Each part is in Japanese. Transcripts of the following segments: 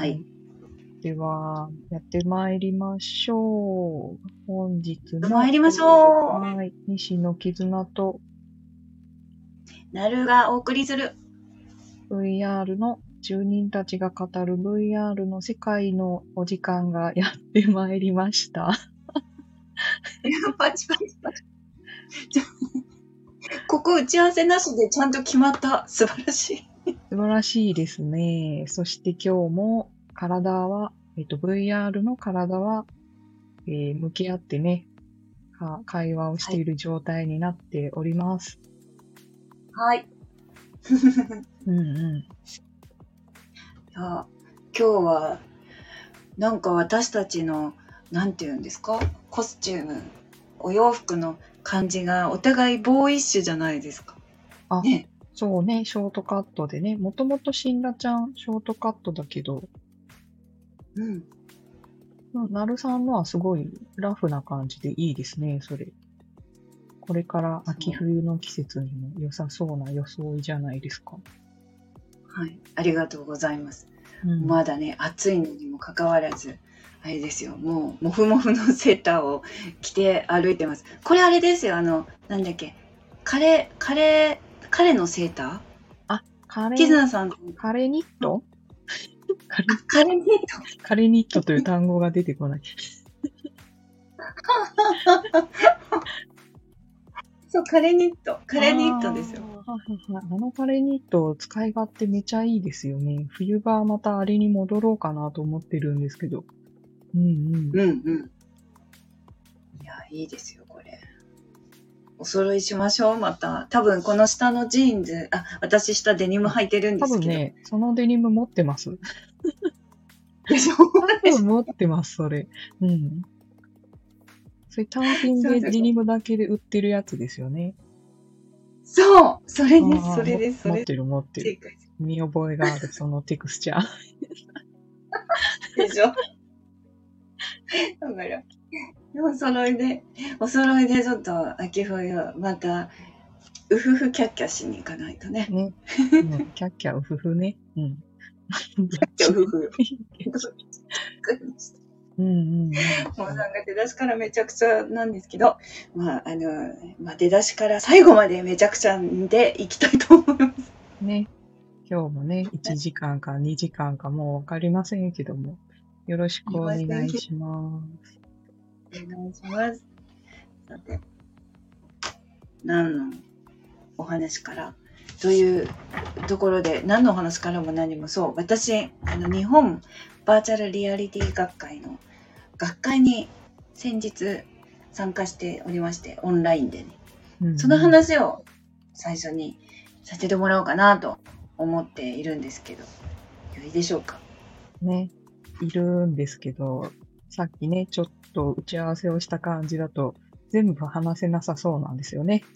はい。では、やってまいりましょう。本日の。参りましょうはい。西野絆となるがお送りする。VR の住人たちが語る VR の世界のお時間がやってまいりました。パチパチパチ。ここ打ち合わせなしでちゃんと決まった。素晴らしい。素晴らしいですね。そして今日も体は、えっと、VR の体は、えー向き合ってね、か会話をしている状態になっております。はい。うんうん。いや今日は、なんか私たちの、なんて言うんですか？コスチューム、お洋服の感じがお互いボーイッシュじゃないですか。あね。そうね、ショートカットでね、もともとシンラちゃんショートカットだけど、うん。うんなるさんのはすごいラフな感じでいいですね、それ。これから秋冬の季節にも良さそうな装いじゃないですか。はい。ありがとうございます。うん、まだね、暑いのにもかかわらず、あれですよ、もう、もふもふのセーターを着て歩いてます。これあれですよ、あの、なんだっけ、カレー、カレー、彼のセーター？キズカレー、ナさん、カレーニットカレカレーニッカレーニットという単語が出てこない。ト。そう、カレーニット。カレーニットですよ。あのカレーニット使い勝手めちゃいいですよね。冬場またあれに戻ろうかなと思ってるんですけど。うんうん。うんうん。いや、いいですよ。お揃いしましょう、また。多分、この下のジーンズ、あ、私下デニム履いてるんですけど。多分ね、そのデニム持ってます。でしょ多分持ってます、それ。うん。それ単品そうそうでデニムだけで売ってるやつですよね。そうそれです、あーそれです、それ持ってる持ってる。正解見覚えがある、そのテクスチャー。でしょ？だから、お揃いで、お揃いでちょっと秋冬、また、うふふキャッキャしに行かないとね。ね。うん、キャッキャウフフね。うん。キャッキャウフフ。うんうんうん。もうなんか出だしからめちゃくちゃなんですけど、まあ、あの、まあ、出だしから最後までめちゃくちゃでいきたいと思います。ね。今日もね、1時間か2時間かもうわかりませんけども、よろしくお願いします。お願いします。さて、何のお話からというところで、何のお話からも何もそう、私、あの、日本バーチャルリアリティ学会の学会に先日参加しておりまして、オンラインでね。うんその話を最初にさせてもらおうかなと思っているんですけど、よいでしょうか？ね、いるんですけど、さっきね、ちょっと打ち合わせをした感じだと、全部話せなさそうなんですよね。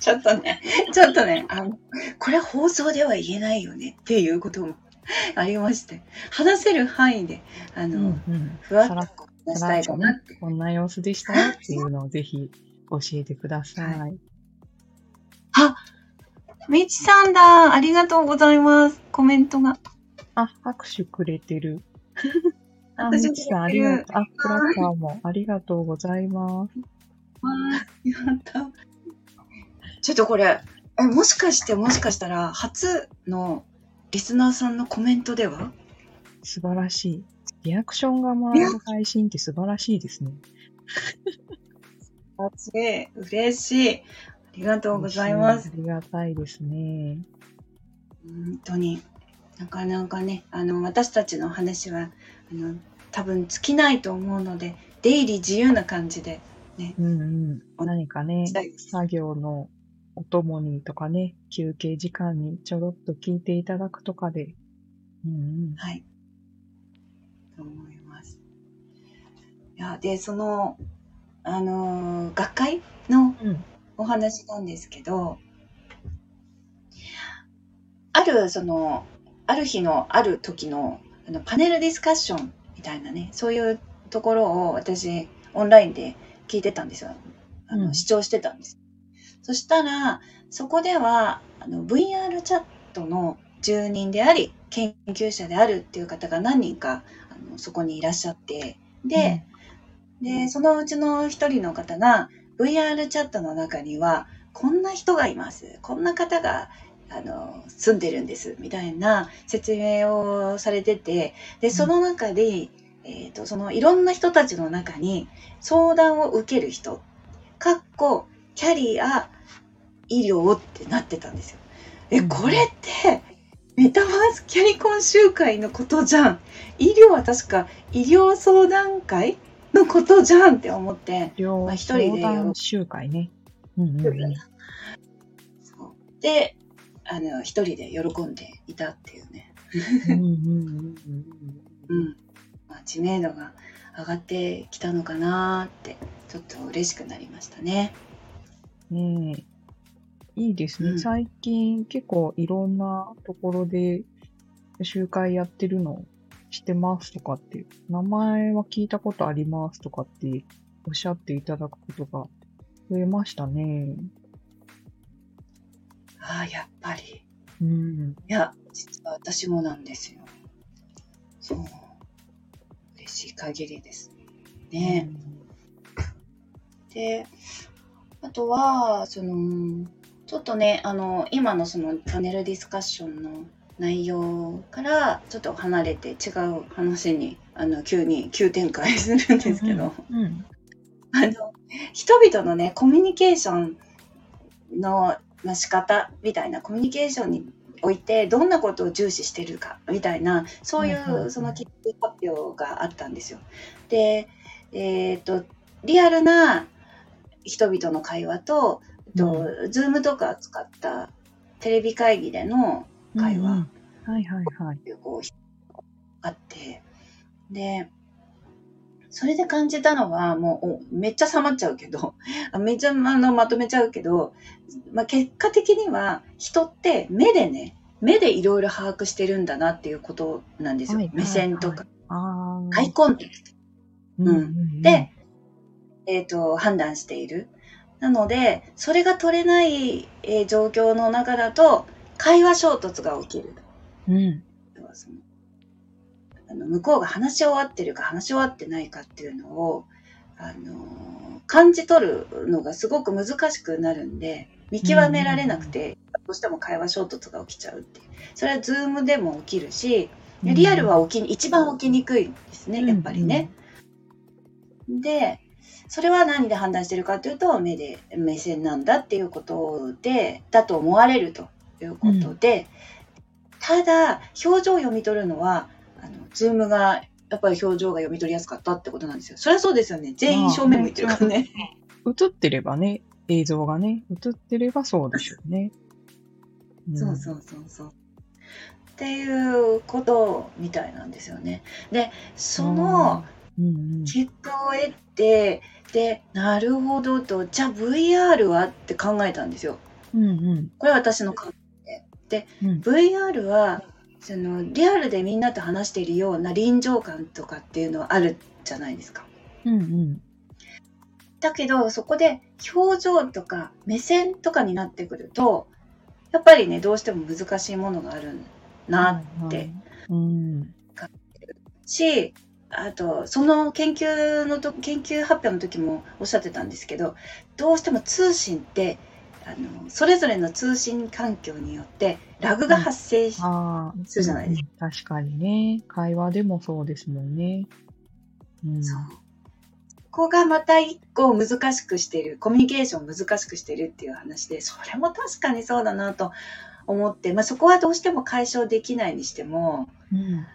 ちょっとね、ちょっとね、あの、これ放送では言えないよねっていうこともありまして、話せる範囲で、あの、うん。ふわっと話したいかなって。こんな様子でしたよっていうのをぜひ教えてください。あ、みちさんだありがとうございます。コメントが。あ、拍手くれてる。あ、拍手みちさんありがとう。あ、クラッカーもありがとうございます。わーやった。ちょっとこれ、え、もしかしてもしかしたら、初のリスナーさんのコメントでは？素晴らしい。リアクションがもらえる配信って素晴らしいですね。あつげ、嬉しい。ありがとうございます。ありがたいですね。本当になかなかねあの私たちの話はあの多分尽きないと思うので出入り自由な感じでうんうん。何かね作業のお供にとかね、休憩時間にちょろっと聞いていただくとかで。うんうん。はいと思いますいやでそのあの学会のうんお話なんですけどあるそのある日のある時のあのパネルディスカッションみたいなねそういうところを私オンラインで聞いてたんですよ。あの、うん。視聴してたんです。そしたらそこではあの VR チャットの住人であり研究者であるっていう方が何人かあのそこにいらっしゃってで,、でそのうちの一人の方が VR チャットの中にはこんな人がいます。こんな方があの住んでるんですみたいな説明をされててでその中で、えーと、そのいろんな人たちの中に相談を受ける人かっこキャリア医療ってなってたんですよ。えこれってメタバースキャリコン集会のことじゃん。医療は確か医療相談会のことじゃんって思って、まあ、一人で集会ね。うんうんうん、であの一人で喜んでいたっていうね。うんまあ、知名度が上がってきたのかなってちょっと嬉しくなりましたね。ねいいですね、うん、最近結構いろんなところで集会やってるのしてますとかって、名前は聞いたことありますとかっておっしゃっていただくことが増えましたね。ああ、やっぱり。うん。いや、実は私もなんですよ。そう。嬉しい限りですね。うん、で、あとは、その、ちょっとね、あの、今のそのパネルディスカッションの内容からちょっと離れて違う話にあの急に急展開するんですけど、うんうん、あの人々のねコミュニケーションのまあ、仕方みたいなコミュニケーションにおいてどんなことを重視してるかみたいなそういうその研究発表があったんですよ。で、えーと、リアルな人々の会話と、うん、と Zoom とか使ったテレビ会議での会話、うんうん、はいはいはい、こうあってでそれで感じたのは、もう、めっちゃ冷まっちゃうけど、めっちゃあのまとめちゃうけど、まあ、結果的には人って目でね、目でいろいろ把握してるんだなっていうことなんですよ。はいはいはい、目線とか。アイコンタクト。うん、うん、で、えっ、ー、と、判断している。なので、それが取れない、えー、状況の中だと、会話衝突が起きる。うん。あの向こうが話し終わってるか話し終わってないかっていうのを、あの感じ取るのがすごく難しくなるんで見極められなくて、どうしても会話衝突が起きちゃうってそれはズームでも起きるしリアルは起き一番起きにくいんですねやっぱりね。でそれは何で判断してるかというと目で目線なんだっていうことでだと思われるということで、ただ表情を読み取るのはあの、ズームがやっぱり表情が読み取りやすかったってことなんですよ。それはそうですよね。全員正面向いてるからね。映ってればね、映像がね、映ってればそうでしょうね。うん、そうそうそうそう。っていうことみたいなんですよね。で、その結果を得て、で、なるほどと、じゃあ VR はって考えたんですよ。うんうん、これは私の考えで。で、うん、VR はそのリアルでみんなと話しているような臨場感とかっていうのはあるじゃないですか。うんうん、だけどそこで表情とか目線とかになってくるとやっぱりねどうしても難しいものがあるなって、うんしあとその研究のと研究発表の時もおっしゃってたんですけどどうしても通信ってあのそれぞれの通信環境によってラグが発生するじゃないですか、うん、確かにね。会話でもそうですもんね、うん、そう。ここがまた一個難しくしてるコミュニケーション難しくしてるっていう話でそれも確かにそうだなと思って、まあ、そこはどうしても解消できないにしても、うん、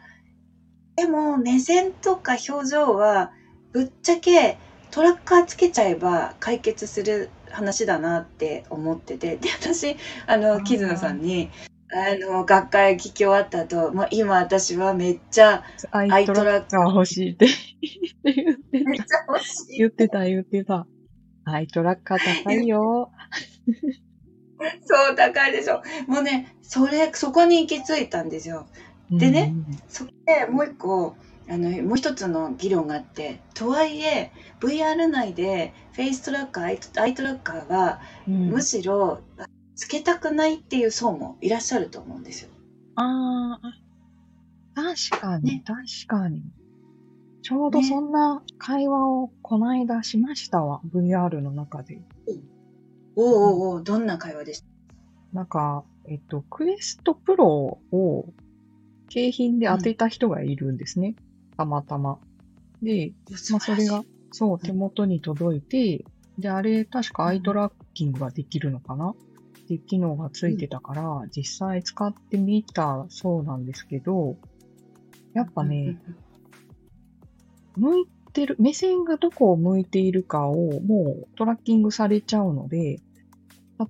でも目線とか表情はぶっちゃけトラッカーつけちゃえば解決する話だなって思っててで私あの木津さんにあの学会聞き終わった後、まあ、今私はめっちゃアイトラッカー欲しいって 言ってた。言ってた言ってた。アイトラッカー高いよ。そう、高いでしょ。もうね、それ、そこに行き着いたんですよ。でね、うん、そこでもう一個、あのもう一つの議論があってとはいえ VR 内でフェイストラッカーアイトラッカーは、むしろつけたくないっていう層もいらっしゃると思うんですよ。ああ、確かに、ね確かに。ちょうどそんな会話をこの間しましたわ、VR の中で。おうおうおうどんな会話でした？なんか、えっと、クエストプロを景品で当てた人がいるんですね。たまたま。で、まあそれが、そう、手元に届いて、で、あれ、確かアイトラッキングができるのかな？って機能がついてたから、実際使ってみたそうなんですけど、やっぱね、向いてる、目線がどこを向いているかをもうトラッキングされちゃうので、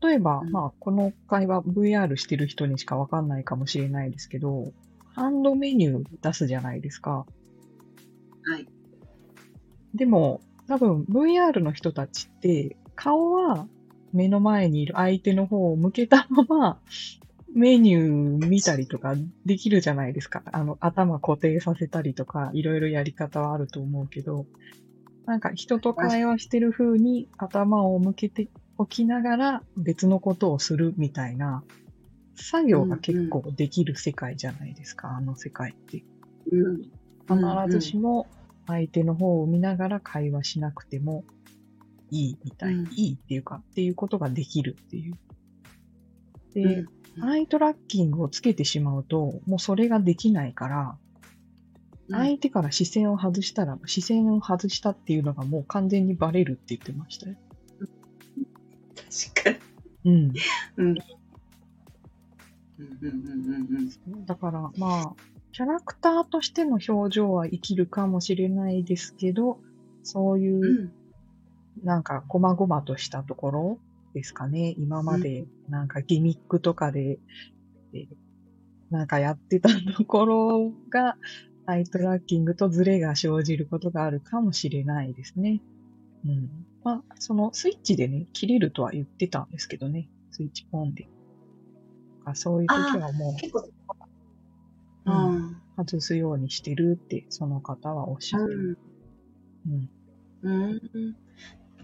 例えば、うん。まあ、この会話 VR してる人にしかわかんないかもしれないですけど、ハンドメニュー出すじゃないですか。はい。でも、多分 VR の人たちって、顔は目の前にいる相手の方を向けたまま、メニュー見たりとかできるじゃないですか。あの、頭固定させたりとか、いろいろやり方はあると思うけど、なんか人と会話してる風に頭を向けておきながら別のことをするみたいな、作業が結構できる世界じゃないですか、あの世界って。うん。必ずしも相手の方を見ながら会話しなくてもいいみたい、うんいいっていうか、っていうことができるっていう。で、うんアイトラッキングをつけてしまうと、もうそれができないから、相手から視線を外したら、視線を外したっていうのがもう完全にバレるって言ってましたよ。確かに。うん。うん。うんうんうんうんだから、まあ、キャラクターとしての表情は生きるかもしれないですけど、そういううん。うん。なんか、こまごまとしたところですかね。今まで、なんかギミックとかで、えなんかやってたところが、アイトラッキングとズレが生じることがあるかもしれないですね。うん。まあ、そのスイッチでね、切れるとは言ってたんですけどね。スイッチポンで。あそういう時はも結構、う、んん。外すようにしてるって、その方はおっしゃってる。うん。うん。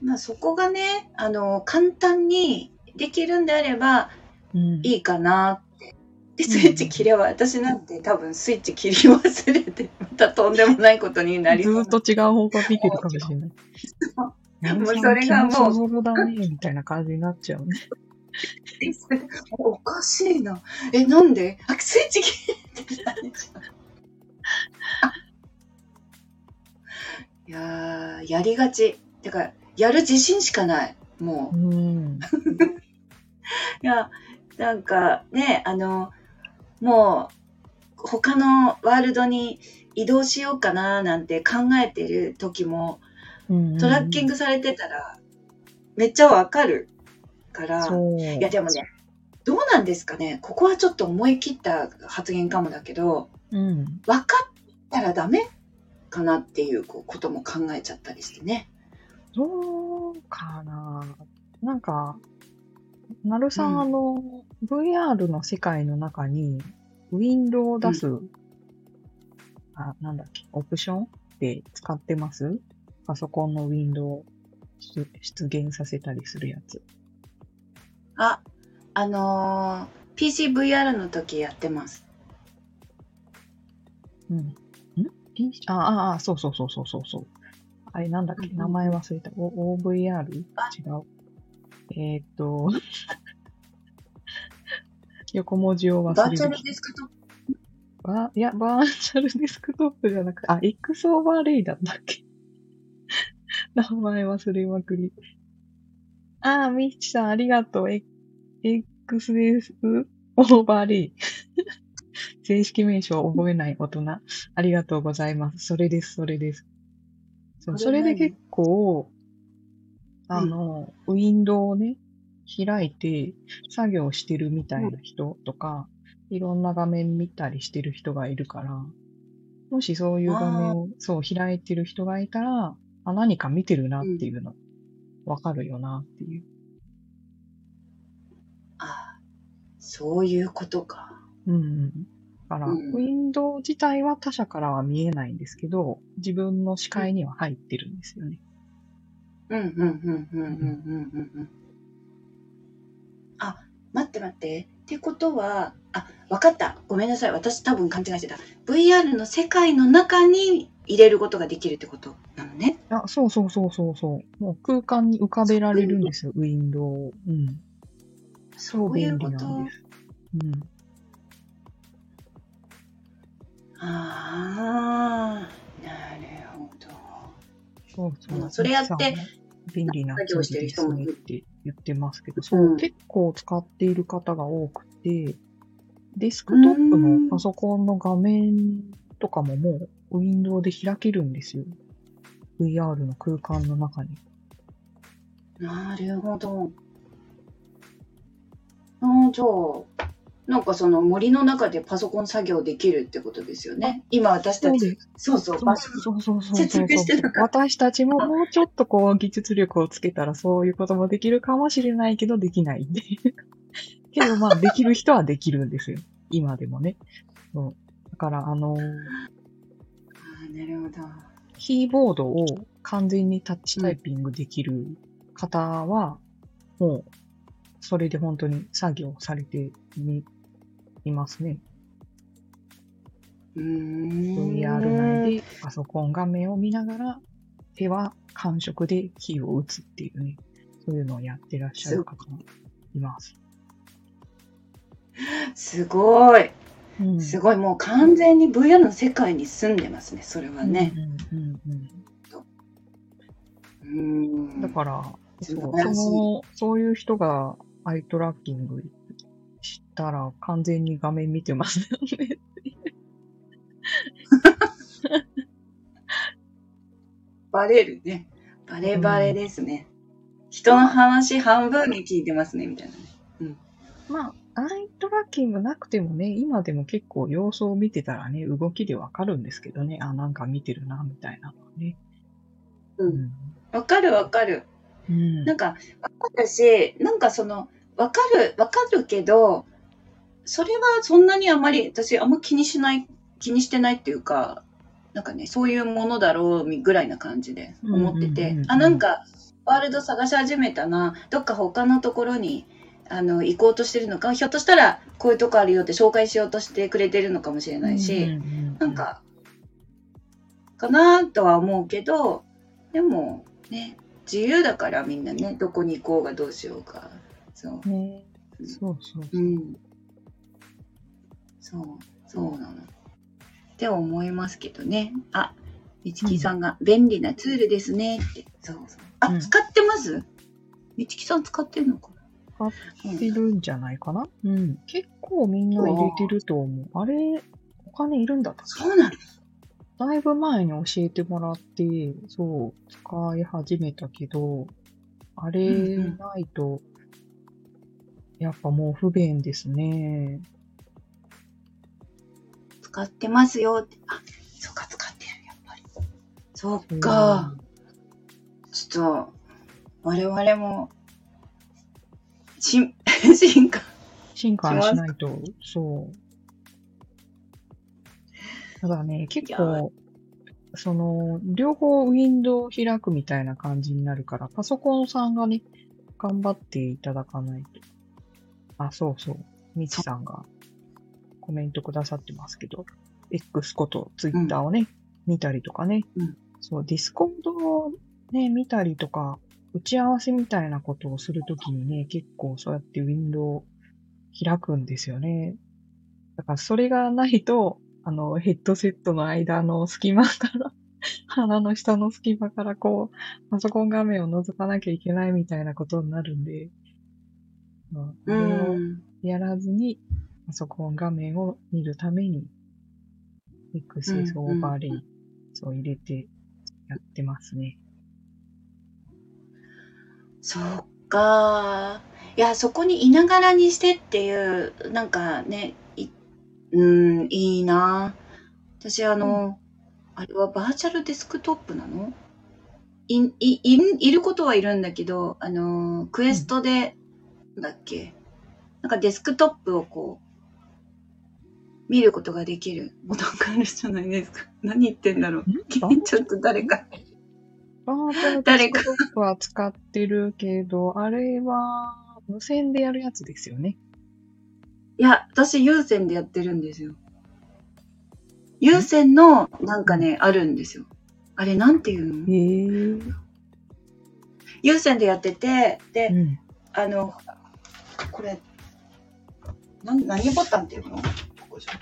まあそこがね、あの、簡単にできるんであればうん。いいかなって。で、スイッチ切れば、私なんて多分スイッチ切り忘れて、またとんでもないことになりずそうーっと違う方向見てるかもしれない。もうそれがもうみたいな感じになっちゃうね。おかしいな。え、なんで？あ、スイッチ切れてたでしょ。あいやー、やりがち。てか、やる自信しかない。もう。うん。いや、なんかね、あの、もう、他のワールドに移動しようかななんて考えてる時も、トラッキンググされてたら、めっちゃわかるから。いやでもね、どうなんですかね、ここはちょっと思い切った発言かもだけど、うん。分かったらダメかなっていうことも考えちゃったりしてね。どうかな。なんか、なるさん、うんあの、VR の世界の中に、ウィンドウを出す、あ、なんだっけ、オプションって使ってます？パソコンのウィンドウを出出現させたりするやつ。あ、あのー PCVR の時やってます。うん。ん？P- ああ、あそうそうそうそうそうそう。あれなんだっけ、うんうん名前忘れた。お OVR? 違う。えーっと、横文字を忘れ、バーチャルデスクトップ？バいや、バーチャルデスクトップじゃなくて、あ、X オーバーレイだったっけ？名前忘れまくり。あー、ミッチさんありがとう。え XS Overlay。正式名称を覚えない大人。ありがとうございます。それです、それです。そうそこれで結構、あの、ウィンドウをね、開いて作業してるみたいな人とか、いろんな画面見たりしてる人がいるから、もしそういう画面を、そう、開いてる人がいたら、あ、何か見てるなっていうの、わかるよなっていう。ああ、そういうことか。うん。だから、うん、ウィンドウ自体は他者からは見えないんですけど、自分の視界には入ってるんですよね。うんうんうんうんうんうんうん。あ、待って待って。ってことは、あ、わかった。ごめんなさい。私多分勘違いしてた。VR の世界の中に入れることができるってことなのね。あ、そうそうそうそうそう。もう空間に浮かべられるんですよ、ウィンドウを。うん。超そうい便利。なんです。うん。ああ、なるほど。そうそうう。んそれやって便利な作業してる人もツールですねって言ってますけど、そ結構使っている方が多くて、デスクトップのパソコンの画面とかももうウィンドウで開けるんですよ。VR の空間の中に。なるほど。ああ、じゃあ、なんかその森の中でパソコン作業できるってことですよね。今私たち、そうそう、そうそうそう説明してなかっ私たちももうちょっとこう技術力をつけたらそういうこともできるかもしれないけどできないんで。けどまあできる人はできるんですよ。今でもね。そうだからあの、ああ、なるほど。キーボードを完全にタッチタイピングできる方は、もうそれで本当に作業されてみいますね。VR 内でパソコン画面を見ながら、手は感触でキーを打つっていうね、そういうのをやってらっしゃる方がいます。すごい。うんすごい。もう完全に VR の世界に住んでますね、それはね。だから、そうその、そういう人がアイトラッキングしたら完全に画面見てますよね。バレるね。バレバレですね。人の話半分に聞いてますね、みたいなね。まあ、アイトラッキングなくてもね、今でも結構様子を見てたらね、動きでわかるんですけどね、あ、なんか見てるな、みたいなのね。うんわかるわかる。うん。なんか、わかるし、なんかその、わかる、わかるけど、それはそんなにあまり、私あんま気にしない、気にしてないっていうか、なんかね、そういうものだろうぐらいな感じで思っててあ、なんか、ワールド探し始めたな、どっか他のところに、あの、行こうとしてるのか、ひょっとしたら、こういうとこあるよって紹介しようとしてくれてるのかもしれないし、なん、か、かなとは思うけど、でもね、自由だからみんなね、どこに行こうがどうしようか。そう。ね、そうそうそうう。ん。そう、そうなの。って思いますけどね。あ、みちきさんが、便利なツールですねって。そうそう。あ、うん使ってます？みちきさん使ってんのかな使ってるんじゃないかな？うん。結構みんな入れてると思う。あれ、お金いるんだったそうなのだいぶ前に教えてもらって、そう、使い始めたけど、あれうんうんないと、やっぱもう不便ですね。使ってますよって。あ、そっか、使ってる、やっぱり。そっか。ちょっと、我々も、しん、進化。進化しないと、そう。ただね、結構、その、両方ウィンドウを開くみたいな感じになるから、パソコンさんがね、頑張っていただかないと。あ、そうそう。みちさんがコメントくださってますけど、X ことツイッターをね、見たりとかね、うんそう、ディスコードをね、見たりとか、打ち合わせみたいなことをするときにね、結構そうやってウィンドウを開くんですよね。だからそれがないと、あの、ヘッドセットの間の隙間から、鼻の下の隙間からこう、パソコン画面を覗かなきゃいけないみたいなことになるんで、まあうあれをん。やらずに、パソコン画面を見るために、エクセスオーバーレイ、そう入れてやってますね。そっか。いや、そこにいながらにしてっていう、なんかね、いうん、いいな。私、あの、あれはバーチャルデスクトップなの？い、い、い、いることはいるんだけど、あの、クエストで、なんだっけ、なんかデスクトップをこう、見ることができるボタンがあるじゃないですか。何言ってんだろう。ちょっと誰か。バーチャルデ誰かスクトップは使ってるけど、あれは無線でやるやつですよね。いや、私有線でやってるんですよ。有線のなんかね、あるんですよ。あれなんていうの？へえ。有線でやってて、で、うん。あの、これ、なん何ボタンっていうの？じゃ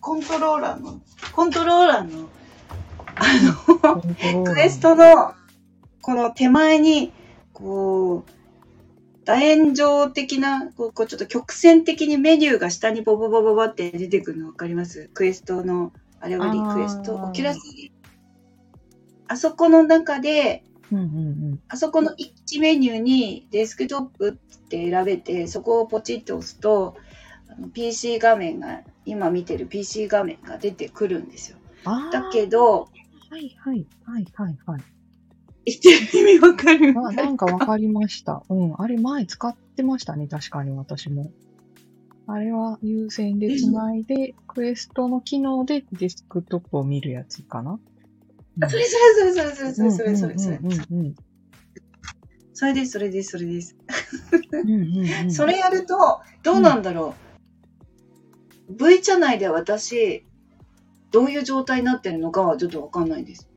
コントローラーの、コントローラーの、あの、 Quest の、この手前に、こう、楕円状的な、こう、こうちょっと曲線的にメニューが下にボボボボボって出てくるの分かります？ Quest の、あれはリクエスト、 Oculus。あそこの中で、うんうんあそこの一メニューにデスクトップって選べて、そこをポチッと押すと、PC 画面が、今見てる PC 画面が出てくるんですよ。だけど、はいはいはいはいはい。言ってる意味わかるあなんかわかりました。うん。あれ前使ってましたね、確かに私も。あれは有線でつないで、クエストの機能でデスクトップを見るやつかな。あそれそれそれそれそれそれそれそれそれ。です、それです、それです。うんうんうん それやると、どうなんだろう。V チャ内で私、どういう状態になってるのかはちょっとわかんないです。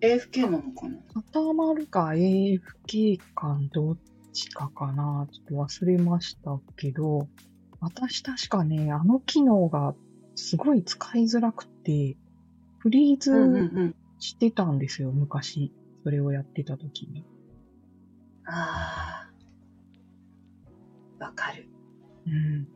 AFK なのかな？固まるか AFK かどっちかかな。ちょっと忘れましたけど、私確かね、あの機能がすごい使いづらくて、フリーうんうんズうん。してたんですよ、昔。それをやってた時に。ああ。わかる。うん。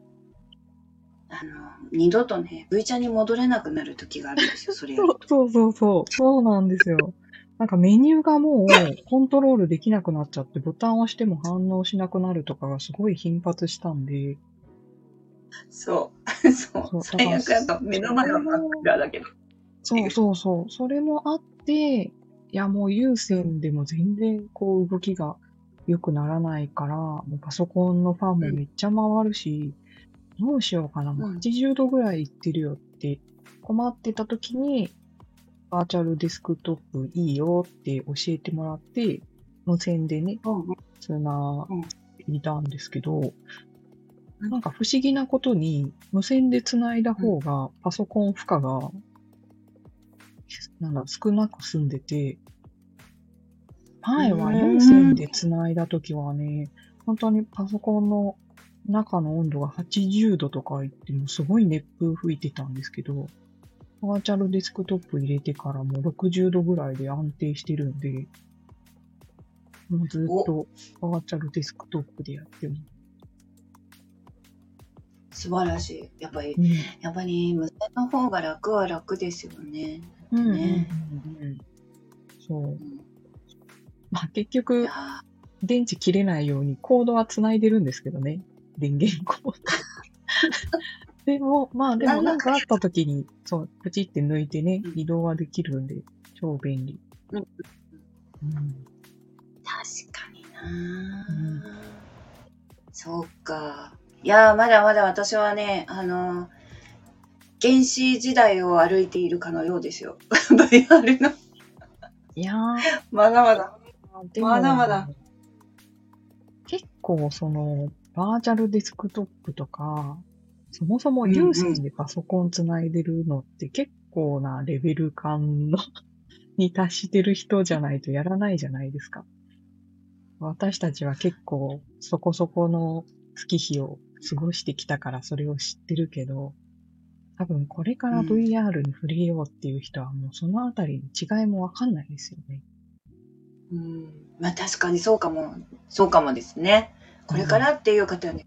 あの、二度とね、V チャに戻れなくなる時があるんですよ、それやると。そうそうそう。そうなんですよ。なんかメニューがもうコントロールできなくなっちゃって、ボタンを押しても反応しなくなるとかがすごい頻発したんで、そう。そ。そうう最悪だと目の前は真っ暗だけど。そうそうそう。それもあって、いやもう有線でも全然こう動きが良くならないから、もうパソコンのファンもめっちゃ回るし、どうしようかな、もううん80度ぐらいいってるよって困ってた時に、バーチャルデスクトップいいよって教えてもらって、無線でね、つないだんですけど、うん。なんか不思議なことに、無線でつないだ方が、パソコン負荷が、なんだ、少なく済んでて、前は有線でつないだ時はね、本当にパソコンの中の温度が80度とかいってもすごい熱風吹いてたんですけど、バーチャルデスクトップ入れてからもう60度ぐらいで安定してるんで、もうずっとバーチャルデスクトップでやってます。素晴らしい。やっぱり、うんやっぱり無線の方が楽は楽ですよね。うんそうう。んまあ結い局や、電池切れないようにコードは繋いでるんですけどね。電源コード。でも、まあでもなんかあった時に、そう、プチって抜いてねう、ん移動はできるんで、超便利。うんうん。確かにな、うんそうか。いやー、まだまだ私はね、あのー原始時代を歩いているかのようですよ。VR の。いやー、まだまだ。まだまだ。結構その、バーチャルデスクトップとか、そもそも有線でパソコンつないでるのって結構なレベル感のに達してる人じゃないとやらないじゃないですか。私たちは結構そこそこの月日を過ごしてきたからそれを知ってるけど、多分これからうん VR に触れようっていう人はもうそのあたりの違いもわかんないですよね。うん。まあ確かにそうかも、そうかもですね。これからっていう方はね、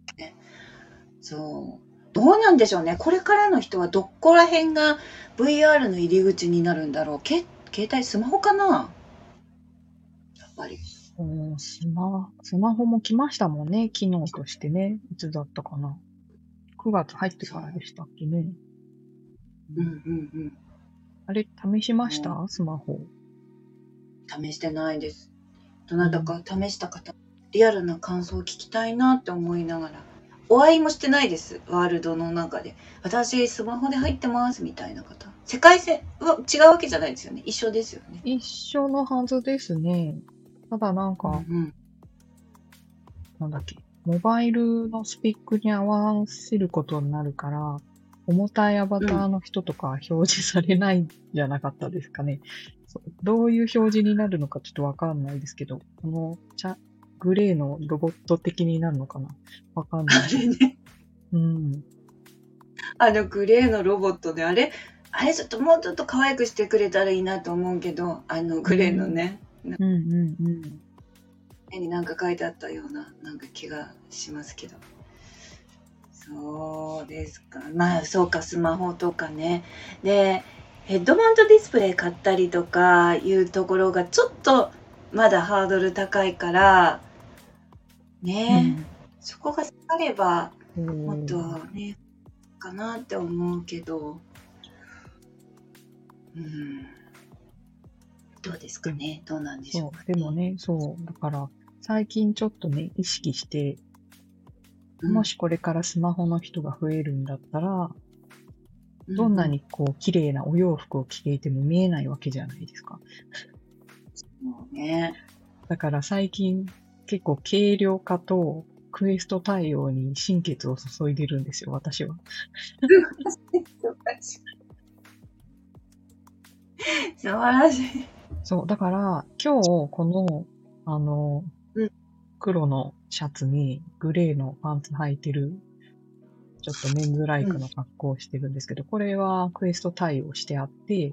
そう。どうなんでしょうね。これからの人はどこら辺が VR の入り口になるんだろう。け携帯、スマホかな？やっぱり。うんスマ、スマホも来ましたもんね、機能としてね。いつだったかな。9月入ってからでしたっけね。うんうんうん。あれ、試しました？スマホ。試してないです。どなたか試した方、リアルな感想を聞きたいなって思いながら。お会いもしてないです。ワールドの中で。私、スマホで入ってますみたいな方。世界線は違うわけじゃないですよね。一緒ですよね。一緒のはずですね。ただなんか、うんなんだっけ、モバイルのスペックに合わせることになるから、重たいアバターの人とかは表示されないんじゃなかったですかね。そうどういう表示になるのかちょっとわかんないですけど、この茶、グレーのロボット的になるのかな？わかんなあい。れね、うん。あのグレーのロボットで、あれ、あれちょっともうちょっと可愛くしてくれたらいいなと思うけど、あのグレーのね、うんうんうん。絵になんか書いてあったような、なんか気がしますけど。そうですか。まあ、そうか、スマホとかね。で、ヘッドマウントディスプレイ買ったりとかいうところがちょっとまだハードル高いから、ね、そこが下がればうん。もっとね、かなって思うけど、うん。どうですかね？どうなんでしょうか、そう、でもね、そう、だから、最近ちょっとね、意識して、うん。もしこれからスマホの人が増えるんだったら、どんなにこう、綺麗なお洋服を着ていても見えないわけじゃないですか。もうね。だから最近、結構軽量化とクエスト対応に心血を注いでるんですよ、私は。素晴らしい。そう、だから、今日、この、あの、うん黒のシャツにグレーのパンツ履いてる、ちょっとメンズライクの格好をしてるんですけど、これはクエスト対応してあって、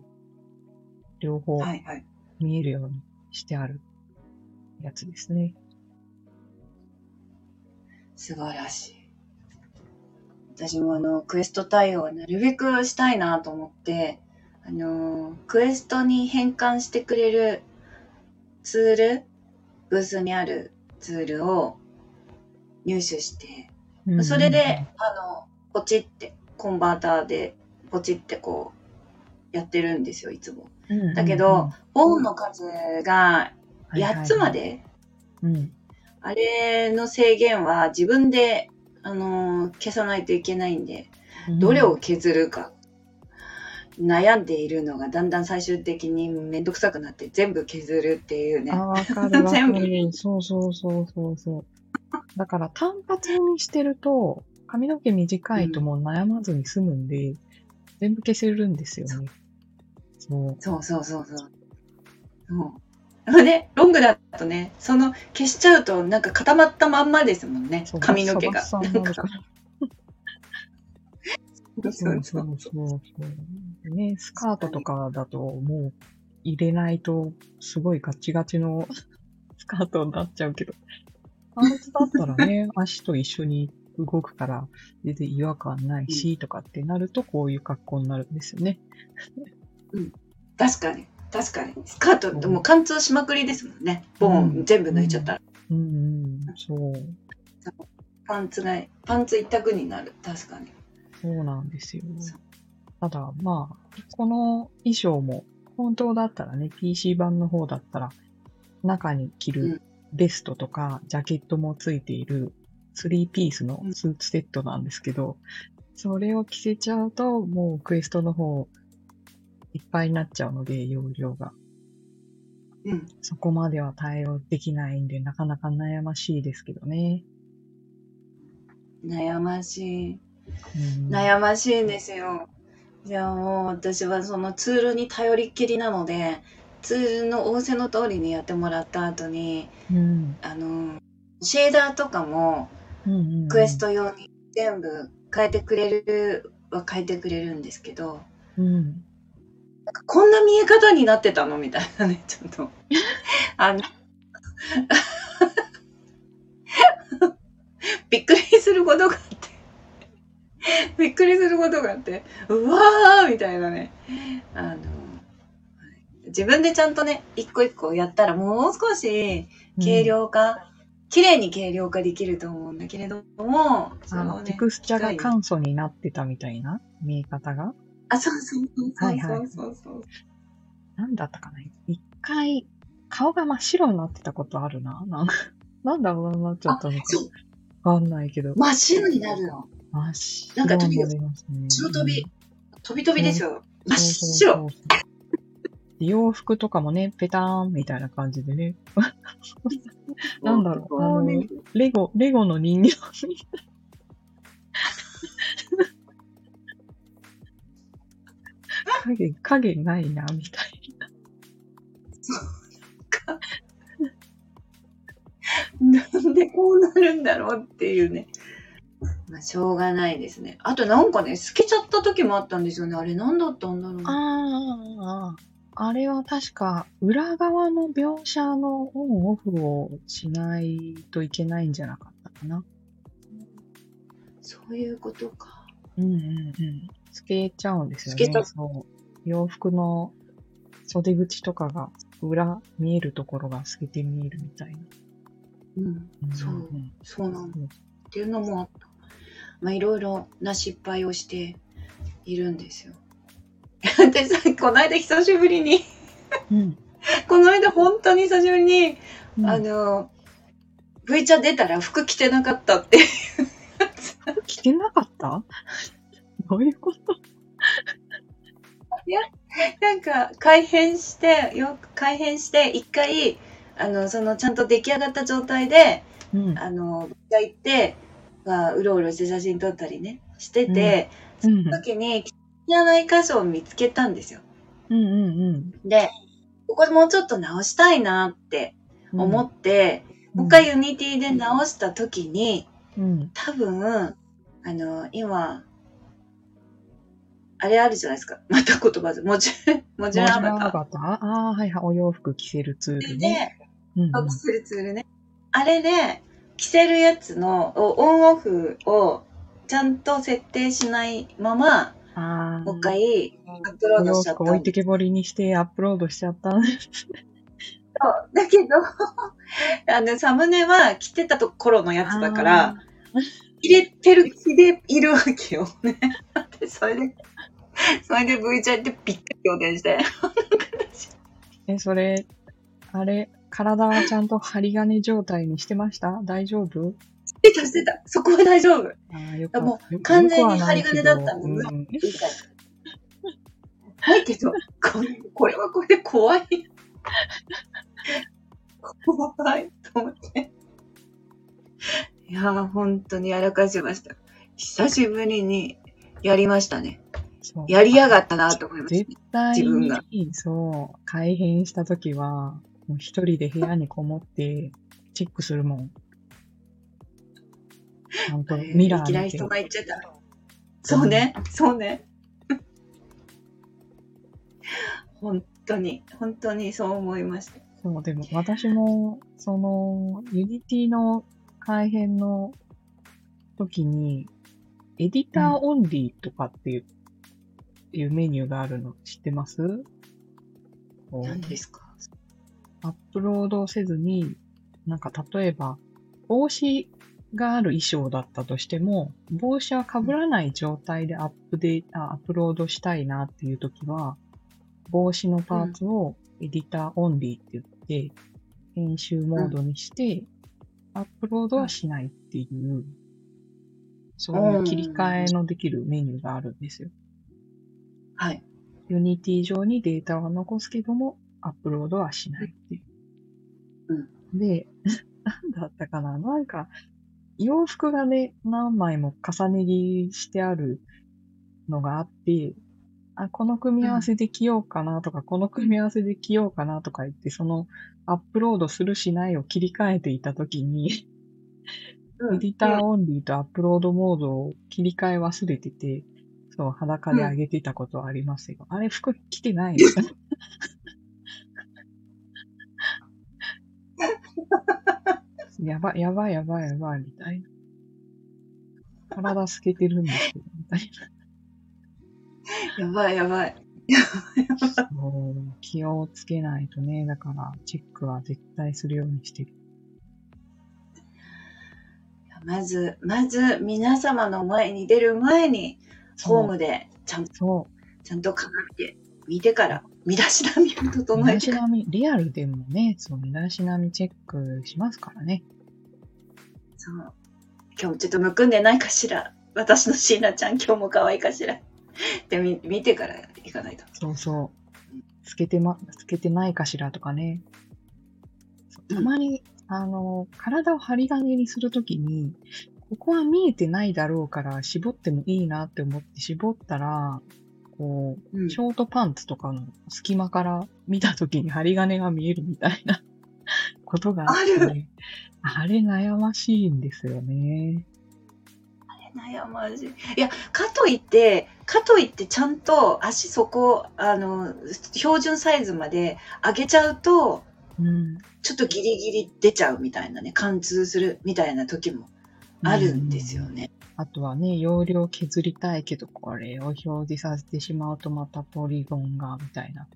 両方はいはい。見えるようにしてあるやつですね。素晴らしい。私もあの、クエスト対応はなるべくしたいなと思って、あの、クエストに変換してくれるツール、ブースにあるツールを入手して、うんそれで、あの、ポチって、コンバーターでポチってこう、やってるんですよ、いつも。うんだけど、本の数がはいはいはい8つまで、うん。あれの制限は自分で、あのー消さないといけないんで、どれを削るか悩んでいるのがだんだん最終的にめんどくさくなって全部削るっていうね。あ、わかる 全部る。そうそうそうそうそう。だから単発にしてると、髪の毛短いともう悩まずに済むんで、全部消せるんですよね。そう。そうそうそうそう。そう。で、ロングだとね、その消しちゃうとなんか固まったまんまですもんね髪の毛が。そうそうそそううそうそう。ね、スカートとかだともう入れないとすごいガチガチのスカートになっちゃうけど、パンツだったらね、足と一緒に動くから全然違和感ないし、とかってなるとこういう格好になるんですよね。確かに。確かに。スカートってもう貫通しまくりですもんね。ボーン、うん全部抜いちゃったら。うんうん、そう。パンツが、パンツ一択になる。確かに。そうなんですよ。ただ、まあ、この衣装も、本当だったらね、PC 版の方だったら、中に着うんるベストとか、ジャケットもついている、3ピースのスーツセットなんですけど、それを着せちゃうと、もうクエストの方、いっぱいになっちゃうので、容量が。うん。そこまでは対応できないんで、なかなか悩ましいですけどね。悩ましい。うん、悩ましいんですよ。じゃあもう私はそのツールに頼りっきりなので、ツールの仰せの通りにやってもらった後に、うん。あの、シェーダーとかもクエスト用に全部変えてくれるは変えてくれるんですけど、うん。なんかこんな見え方になってたのみたいなね、ちょっと。あの、びっくりすることがあって。びっくりすることがあって、うわーみたいなね。あの、はい自分でちゃんとね、一個一個やったらもう少し軽量化、綺麗に軽量化できると思うんだけれども、そあの、のねテクスチャが簡素になってたみたいな見え方が？あ、そうそうそうそうはいはい。なんだったかな？一回、顔が真っ白になってたことあるな。なんかなんだろうなっちゃったのかそう。わかんないけど。真っ白になるの。真っ白なりますね。白飛び飛び飛びですよ。真っ白。洋服とかもね、ペターンみたいな感じでね。なんだろう、あのレゴ、レゴの人形みたい。影、影ないな、みたいな。なんでこうなるんだろうっていうね。まあ、しょうがないですね。あとなんかね、透けちゃった時もあったんですよね。あれ何だったんだろう。ああ、あれは確か、裏側の描写のオンオフをしないといけないんじゃなかったかな。そういうことか。うんうんうん。透けちゃうんですよね。透けちゃうそう。洋服の袖口とかが裏見えるところが透けて見えるみたいな。うん。そうんんそうなんだうんっていうのもあった。まあ、いろいろな失敗をしているんですよ。でさ、この間久しぶりに、うん。この間本当に久しぶりに、うんあの、V チャ出たら服着てなかったって。着てなかった？どういうこと？なんか、改変して、よく改変して、一回、あの、その、ちゃんと出来上がった状態で、うん。あの、が行って、まあ、うろうろして写真撮ったりね、してて、うんその時に、着てない箇所を見つけたんですよ。うんうんで、ここもうちょっと直したいなってうん。思って、うん、もう一回 Unity で直した時に、うん。多分、あの、今、あれあるじゃないですか。また言葉で。もちろん、もちろんアバター。バターああー、はいはい。お洋服着せるツールね。で、うんうん着せるツールね。あれで、着せるやつのおオンオフをちゃんと設定しないまま。もう一回アップロードしちゃった置いてけぼりにしてアップロードしちゃったんです。そうだけど、あの、サムネは着てたところのやつだから、入れてる気でいるわけよね。でそれで、それで V ちゃんってびっくり仰天して。え、それ、あれ、体はちゃんと針金状態にしてました？大丈夫？してたしてた。そこは大丈夫。ああ、よかもよ完全に針金だったもんねうんみたいけど、これこれはこれで怖い。怖いと思って。いやー、本当にやらかしました。久しぶりにやりましたね。やりやがったなと思いました絶。対自分がに、そう、改変したときは、もう一人で部屋にこもって、チェックするもん。ちゃんとミラー見てい人。が言っちゃった。そうね、そうね。本当に、本当にそう思いました。そう、でも私も、その、 Unity の改変の時に、 Editor Only とかっていう、いうメニューがあるの知ってます？何ですか？アップロードせずに、なんか例えば、帽子がある衣装だったとしても、帽子は被らない状態でアップデート、あアップロードしたいなっていう時は、帽子のパーツを Editor Only って言って、編集モードにして、アップロードはしないっていう、そういう切り替えのできるメニューがあるんですよ。はい。 Unity 上にデータは残すけども、アップロードはしないっていう。で、なんだったかな？なんか、洋服がね、何枚も重ね着してあるのがあって、あ、この組み合わせで着ようかなとか、この組み合わせで着ようかなとか言って、そのアップロードするしないを切り替えていたときに、 Editor Only とアップロードモードを切り替え忘れてて、そう、裸で上げてたことはありますよ。あれ、服着てないよ。やばい、やばい、やばい、やばい、みたいな。体透けてるんですけど、みたいやばいやばい。な。そう、気をつけないとね、だから、チェックは絶対するようにしてる。まず、まず、皆様の前に出る前に、ホームでちゃんと。ちゃんと鏡で見てから、身だしなみを整身だしえてから。なみ、リアルでもね、そう、身だしなみチェックしますからね。そう。今日ちょっとむくんでないかしら。私の椎名ちゃん今日も可愛いかしら。って見見てから行かないと。そうそう。透けてま、透けてないかしらとかね。そうたまにあの、体を針金にするときに、ここは見えてないだろうから絞ってもいいなって思って絞ったら、こう、うんショートパンツとかの隙間から見たときに針金が見えるみたいな ことがあって、あね、あれ悩ましいんですよね。悩ましい。いや、かといって、かといってちゃんと足そこ、あの、標準サイズまで上げちゃうと、うん。ちょっとギリギリ出ちゃうみたいなね、貫通するみたいな時もあるんですよね。あとはね、容量削りたいけど、これを表示させてしまうとまたポリゴンが、みたいな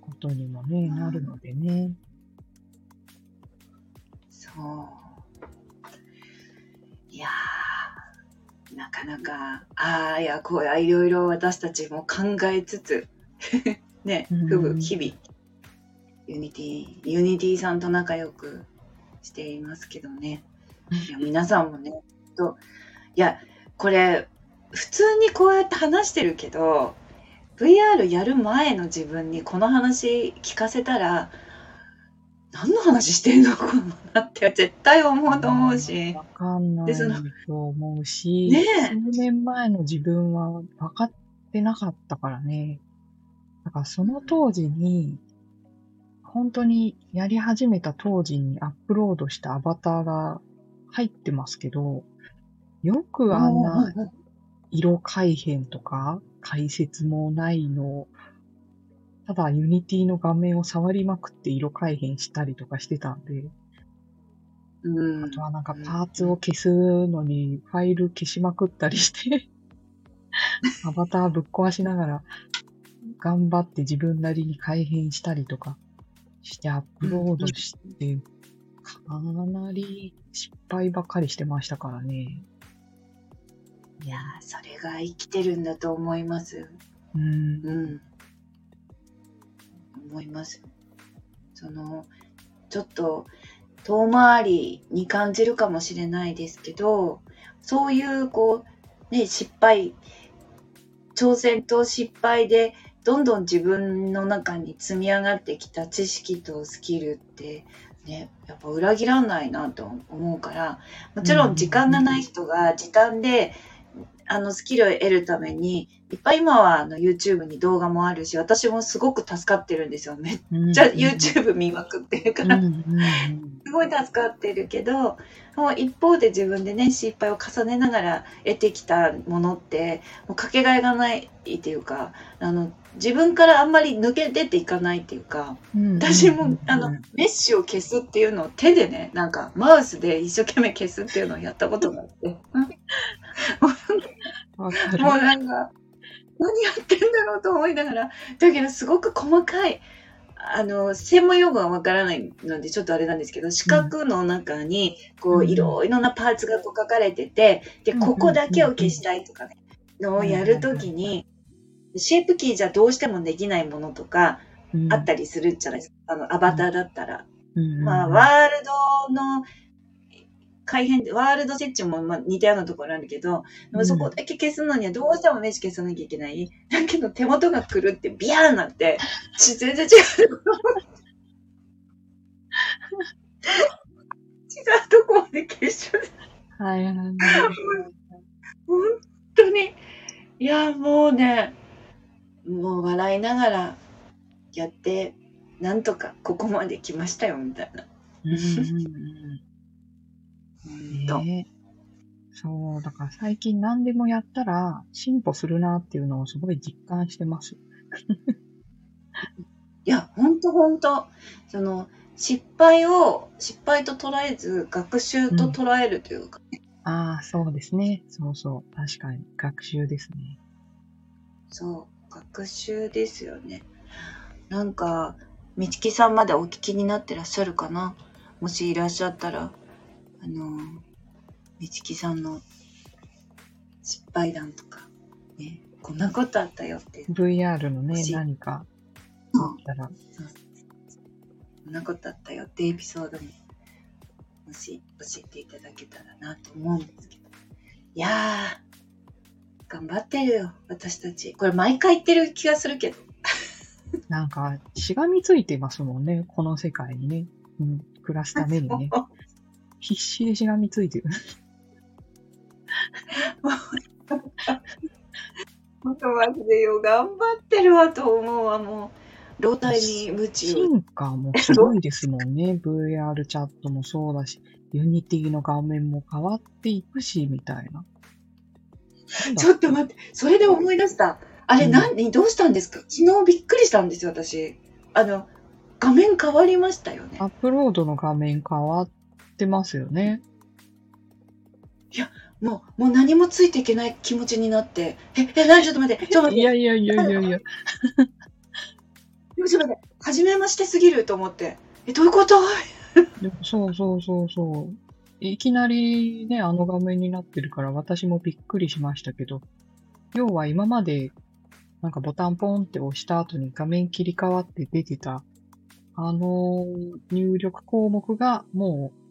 ことにもね、うんなるのでね。そう。いやー、なかなか、ああ、いや、こうや、いろいろ私たちも考えつつ、ね、うんふぶ、日々、 Unity、Unity さんと仲良くしていますけどね。いや皆さんもね、と、いや、これ、普通にこうやって話してるけど、VR やる前の自分にこの話聞かせたら、何の話してんのかなって絶対思うと思うし。わかんないと思うし、ねえ数年前の自分は分かってなかったからね。だからその当時に、本当にやり始めた当時にアップロードしたアバターが入ってますけど、よくあんな色改変とか解説もないの、ただ Unity の画面を触りまくって色改変したりとかしてたんで、うん。あとはなんかパーツを消すのにファイル消しまくったりして、アバターぶっ壊しながら頑張って自分なりに改変したりとかしてアップロードして、かなり失敗ばっかりしてましたからね。いやーそれが生きてるんだと思います。うん。うん。思います。その、ちょっと遠回りに感じるかもしれないですけど、そういうこう、ね、失敗、挑戦と失敗で、どんどん自分の中に積み上がってきた知識とスキルって、ね、やっぱ裏切らないなと思うから、もちろん時間がない人が時間で、あのスキルを得るために、いっぱい今はあの YouTube に動画もあるし、私もすごく助かってるんですよ。めっめちゃ YouTube 見まくってるから、すごい助かってるけど、もう一方で自分でね、失敗を重ねながら得てきたものって、もうかけがえがないっていうか、あの、自分からあんまり抜け出ていかないっていうか、私も、あの、メッシュを消すっていうのを手でね、なんかマウスで一生懸命消すっていうのをやったことがあって、もうなんか、何やってんだろうと思いながら、だけどすごく細かい、あの、専門用語がわからないのでちょっとあれなんですけど、四角の中に、こう、うん。いろいろなパーツがこう書かれてて、で、うん。ここだけを消したいとかね、のをやるときに、シェイプキーじゃどうしてもできないものとかうん。あったりするじゃないですか。あの、アバターだったら。まあ、ワールドの改変、ワールド設置もまあ似たようなところあるけど、でもそこだけ消すのにはどうしてもメッシュ消さなきゃいけない。だけど手元が狂ってビヤーになって、ち全然違う。違うとこまで消しちゃう。はいはいはい。本当に。いや、もうね、もう笑いながらやって、なんとかここまで来ましたよ、みたいな。うんうんうんうんとねそう、だから最近何でもやったら進歩するなっていうのをすごい実感してます。いや、ほんとほんと。その、失敗を失敗と捉えず、学習と捉えるというか、ああ、そうですね。そうそう。確かに。学習ですね。そう、学習ですよね。なんか、みちきさんまでお聞きになってらっしゃるかな？もしいらっしゃったら、あの、みちきさんの失敗談とか、ね、こんなことあったよって、VR のね、何かあったら。こんなことあったよってエピソードも、もし教えていただけたらなと思うんですけど。いやー、頑張ってるよ、私たち。これ毎回言ってる気がするけど。なんか、しがみついてますもんね。この世界にね。うん。暮らすためにね、必死でしがみついてる。本当マジでよ、頑張ってるわと思うわ、もう。老体に夢中。進化もすごいですもんね。VR チャットもそうだし、 Unity の画面も変わっていくし、みたいな。ちょっと待って、それで思い出した。あれ、うん何、どうしたんですか？昨日びっくりしたんですよ、私。あの、画面変わりましたよねア。ップロードの画面変わってますよね。もう、もう何もついていけない気持ちになって。え、え、何ちょっと待って、ちょっと待って、いやいやいやいやいや。ちょっと待って、初めましてすぎると思って。え、どういうこと？そうそうそうそう。いきなりね、あの画面になってるから私もびっくりしましたけど、要は今までなんかボタンポンって押した後に画面切り替わって出てた、あの入力項目がもう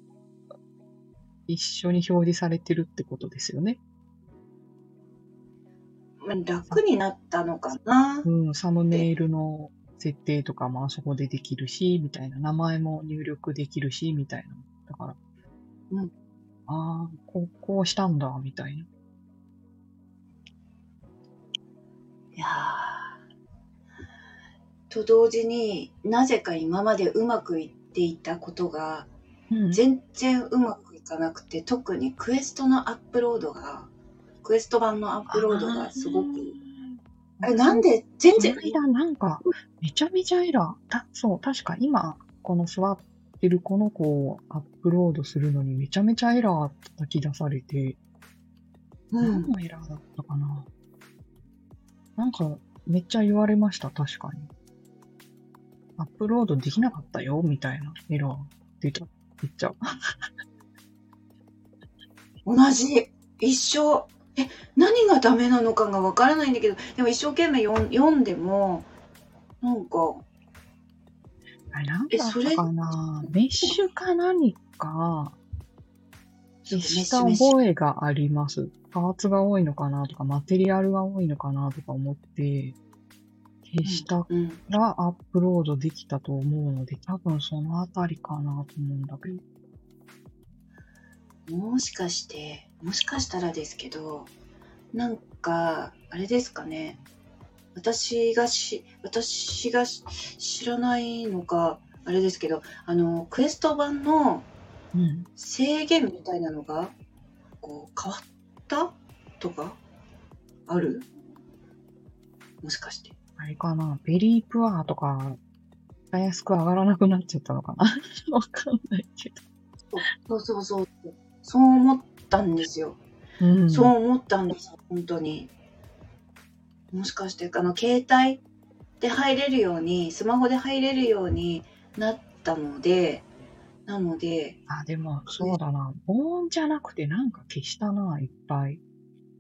一緒に表示されてるってことですよね。まあ楽になったのかなうん、サムネイルの設定とかもあそこでできるし、みたいな。名前も入力できるし、みたいな。だから。うん。ああ、こう、こうしたんだ、みたいな。いやーと同時になぜか今までうまくいっていたことがうん。全然うまくいかなくて特にクエストのアップロードがクエスト版のアップロードがすごくあれなんで全然この間なんか、めちゃめちゃエラー。たそう、確か今、この座ってるこの子をアップロードするのにめちゃめちゃエラー叩き出されて、うん何のエラーだったかな。なんか、めっちゃ言われました、確かに。アップロードできなかったよ、みたいなエラー出た。めっちゃ。同じ。一生。え何がダメなのかがわからないんだけど。でも一生懸命読んでもなんか。あれ、なんえそれだったかな。メッシュか何か、した覚えがあります。パーツが多いのかなとか、マテリアルが多いのかなとか思って、消したらアップロードできたと思うので、多分そのあたりかなと思うんだけど。もしかして、もしかしたらですけど、なんか、あれですかね。私がし、私がし知らないのか、あれですけど、あの、クエスト版のうん。制限みたいなのが、こう、変わったとか、ある？もしかして。あれかなベリープアーとか、たやすく上がらなくなっちゃったのかな わかんないけそうそうそう。そう思ったんですよ。ど。うん。そう思ったんですよ、本当に。もしかして、あの、携帯で入れるように、スマホで入れるようになったので、なので、あ、でも、そうだな。ボーンじゃなくてなんか消したな、いっぱい。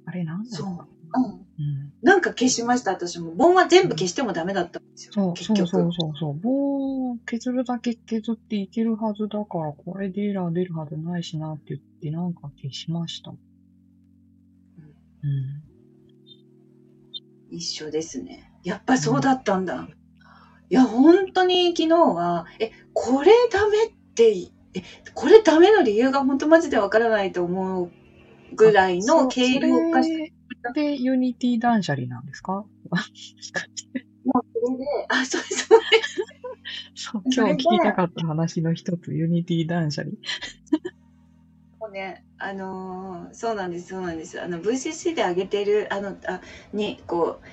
あれなんだろうかうん。うん。なんか消しました、私も。本は全部消してもダメだったんですよ、そう、結局。そうそうそうそう。棒を削るだけ削っていけるはずだから、これでエラー出るはずないしなって言って、なんか消しました。うん。一緒ですね。やっぱそうだったんだ。いや、本当に昨日は、え、これダメって、え、これダメの理由が本当マジでわからないと思うぐらいの軽量化しそれで、 Unity 断捨離なんですか？もうそれで、あ、そうそう。そう、今日聞きたかった話の一つ、 Unity 断捨離。ね、あのーそうなんです、そうなんです。あの、VCC で上げてる、あの、あ、に、こう、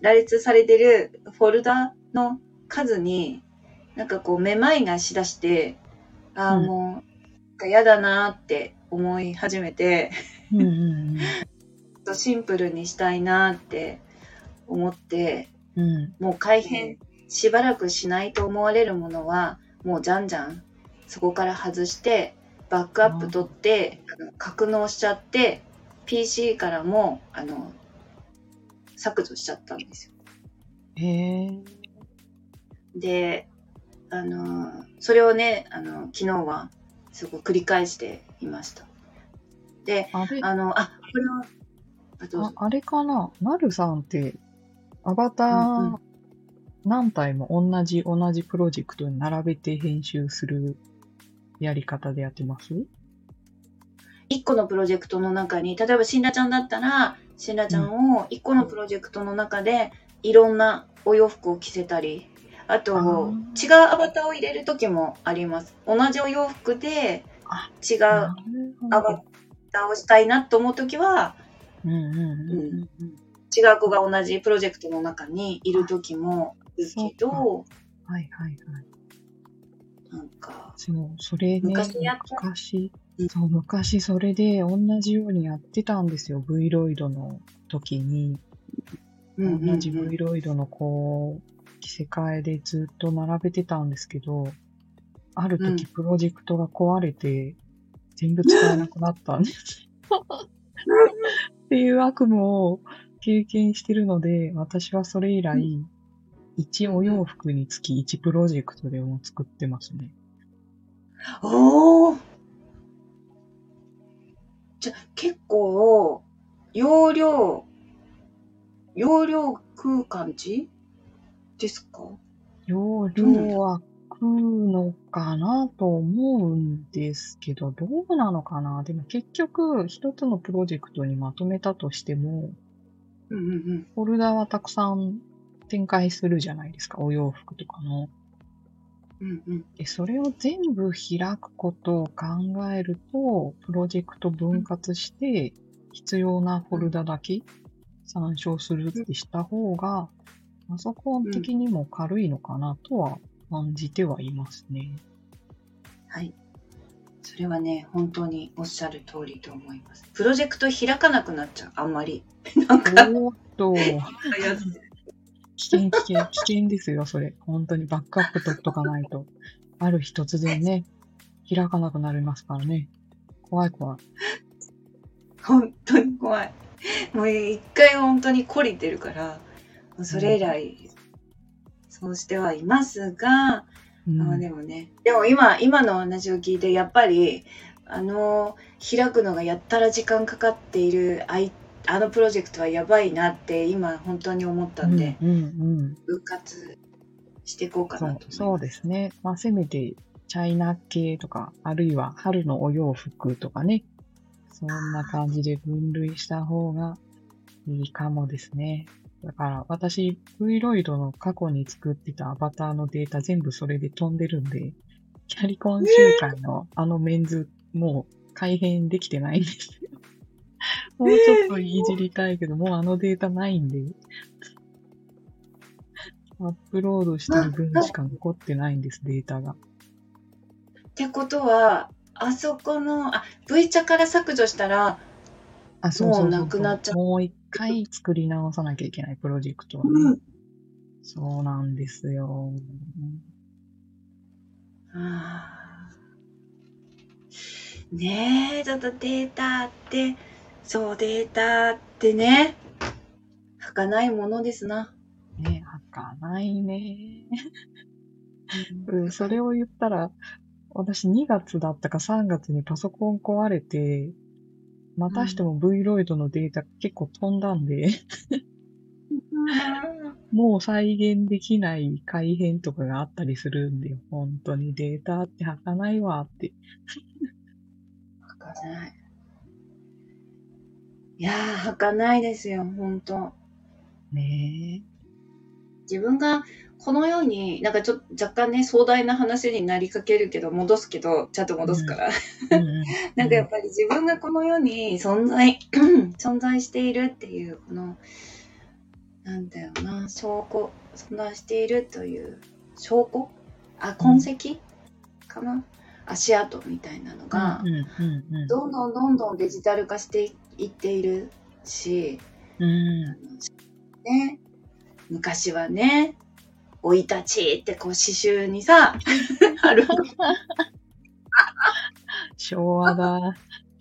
羅列されてるフォルダの数に、なんかこう、めまいがしだして、ああ、うんもう、嫌だなーって思い始めて、うんうんシンプルにしたいなーって思って、うん。うん。もう改変しばらくしないと思われるものはもうじゃんじゃんそこから外してバックアップ取って格納しちゃって PC からもあの削除しちゃったんですよ。へえ。であのそれをねあの昨日はすごい繰り返していました。であれ、あのあこれはあああれかな？なるさんって、アバター、何体も同じ同じプロジェクトに並べて編集するやり方でやってます？一個のプロジェクトの中に、例えばシンラちゃんだったら、シンラちゃんを一個のプロジェクトの中でいろんなお洋服を着せたり、あと、あ違うアバターを入れる時もあります。同じお洋服であ違うアバターをしたいなと思う時は、違う子が同じプロジェクトの中にいる時もあるけど、はいはいはい。か、そう、それね、昔やった昔うんそう、昔それで同じようにやってたんですよ。V ロイドの時に。同じ V ロイドのこう、着せ替えでずっと並べてたんですけど、ある時プロジェクトが壊れて、全部使えなくなったんです。っていう悪夢を経験してるので、私はそれ以来、1お洋服につき1プロジェクトでも作ってますね。おーじゃ、結構、容量、容量食う感じですか？容量は食うのかなと思うんですけど、どうなのかな？でも結局、一つのプロジェクトにまとめたとしても、うんうんうん。フォルダはたくさん展開するじゃないですか、お洋服とかの。うんうん。で、それを全部開くことを考えると、プロジェクト分割して、必要なフォルダだけ参照するってした方が、パソコン的にも軽いのかなとは感じてはいますね。はい。それはね、本当におっしゃる通りと思います。プロジェクト開かなくなっちゃう、あんまり。なんか、おーっと、危険危険、危険ですよ、それ。本当にバックアップ取っとかないと。ある日突然ね、開かなくなりますからね。怖い怖い。本当に怖い。もう一回本当に懲りてるから、それ以来、そうしてはいますが、うんまあでもね、でも今、今の話を聞いて、やっぱり、あの、開くのがやったら時間かかっている、あいあのプロジェクトはやばいなって今本当に思ったんで、うんうんうん。分割していこうかなと。そうですね。まあ、せめて、チャイナ系とか、あるいは春のお洋服とかね。そんな感じで分類した方がいいかもですね。だから、私、V ロイドの過去に作ってたアバターのデータ全部それで飛んでるんで、キャリコン集会のあのメンズ、もう改変できてないんですよ。もうちょっといじりたいけど、もうあのデータないんで、アップロードしてる分しか残ってないんです、データが。ってことは、あそこの、あ、V 茶から削除したら、あ、そうもうなくなっちゃうもう一回作り直さなきゃいけないプロジェクトはね。うんそうなんですよ。あーねえ、ちょっとデータって、そう、データってね、儚いものですな。ね、開かないね。うん、それを言ったら、私2月だったか3月にパソコン壊れて、またしても V ロイドのデータ結構飛んだんで、もう再現できない改変とかがあったりするんで、本当にデータって儚ないわって。儚い。いやー、儚いですよ、本当。ね自分がこのように、なんかちょっと若干ね、壮大な話になりかけるけど、戻すけど、ちゃんと戻すから。え。うんうん。なんかやっぱり自分がこの世に存在、存在しているっていう、この、なんだよな、証拠、存在しているという証拠？あ、痕跡、かな？足跡みたいなのがどんどんどんどんデジタル化していっているし、うん。ね、昔はね、生い立ちってこう刺繍にさ、ある 昭和だ。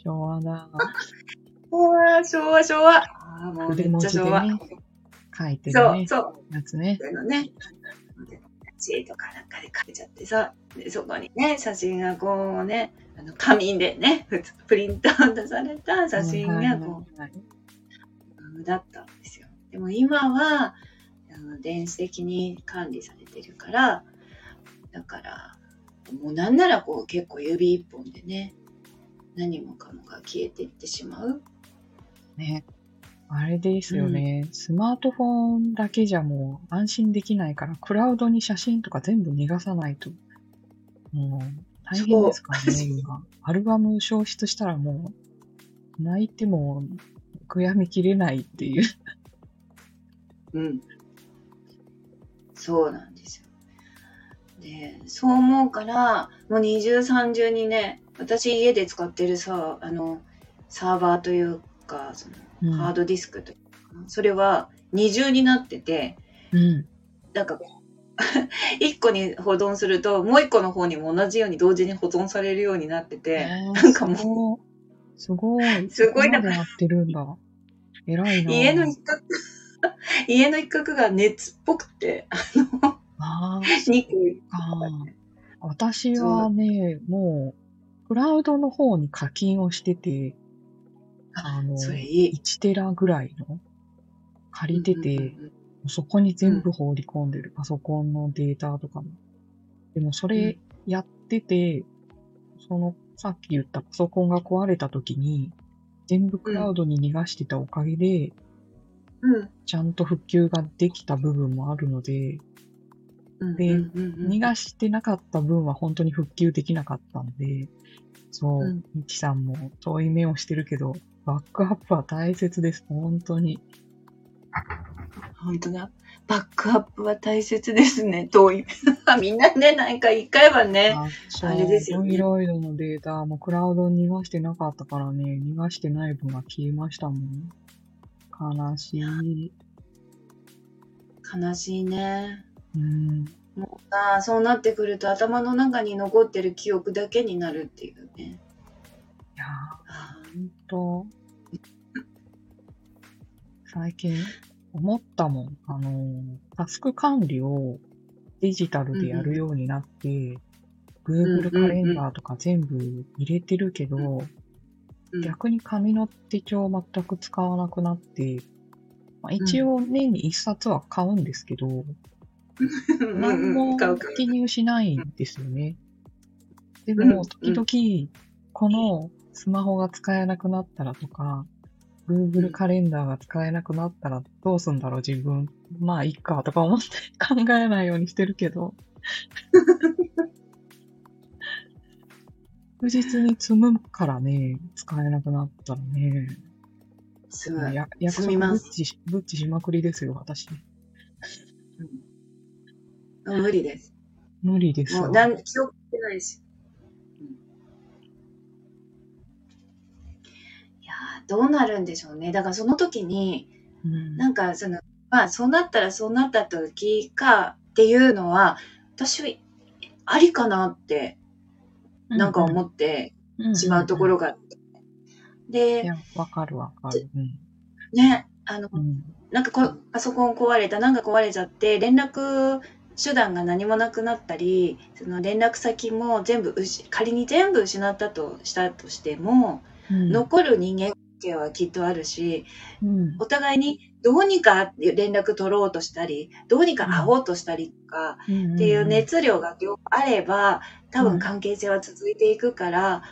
昭和だ。うわ昭和昭和。ああ、もうめっちゃ昭和。筆文字で書いてそう、るね。そう。やつね。そういうのね、チとかなんかで書いちゃってさ、でそこにね、写真がこうね、あの紙でね、プリント出された写真がこう、だったんですよ。でも今は、あの電子的に管理されてるからだからもうなんならこう結構指一本でね何もかもが消えていってしまうね。あれですよね、スマートフォンだけじゃもう安心できないから、クラウドに写真とか全部逃がさないと。もう、大変ですからね、今。アルバム消失したらもう、泣いても悔やみきれないっていう。うん。そうなんですよ。で、そう思うから、もう二重三重にね、私家で使ってるさ、あの、サーバーというか、その、うんハードディスクというか、それは二重になってて、うん。なんか 一個に保存すると、もう一個の方にも同じように同時に保存されるようになってて、なんかもう、すごい。すごいな。でやってるんだ？偉いな。家の一角、家の一角が熱っぽくて、ああ、二個あ私はね、もう、クラウドの方に課金をしてて、あの、それいい。1テラぐらいの借りてて、うんうんうんそこに全部放り込んでる、パソコンのデータとかも。でもそれやってて、その、さっき言ったパソコンが壊れた時に、全部クラウドに逃がしてたおかげで、うん。ちゃんと復旧ができた部分もあるので、で逃がしてなかった分は本当に復旧できなかったんで、そううん、さんも遠い目をしてるけど、バックアップは大切です、本当に。本当だ。バックアップは大切ですね。遠い。みんなね、なんか一回はね。あれですよねいろいろのデータもクラウドに逃がしてなかったからね、逃がしてない分が消えましたもん。悲しい。悲しいね。うん。もうさ、そうなってくると頭の中に残ってる記憶だけになるっていうね。いやあー、ほんと。最近思ったもん。あの、タスク管理をデジタルでやるようになって、Google カレンダーとか全部入れてるけど、うん逆に紙の手帳を全く使わなくなって、まあ、一応年に一冊は買うんですけど、うん。何も記入しないんですよね。でうんも、時々、このスマホが使えなくなったらとか、Google カレンダーが使えなくなったらどうすんだろう自分。まあ、いっかとか思って考えないようにしてるけど。確実に積むからね、使えなくなったらね。すごい。や約積みます束ブッチしブッチしまくりですよ、私。うん無理です。無理ですよ。もう、なん記憶してないし。どうなるんでしょうね。だからその時に、うんなんかその、まあそうなったらそうなった時かっていうのは、私はありかなって、なんか思ってしまうところがあって。いで、や、わかるわかる。うん。ね、あの、うん。なんかこパソコン壊れた、なんか壊れちゃって、連絡手段が何もなくなったり、その連絡先も全部うし、仮に全部失ったとしたとしても、うん残る人間関係はきっとあるし、うん。お互いにどうにか連絡取ろうとしたり、どうにか会おうとしたりとか、うん。っていう熱量があれば、多分関係性は続いていくから、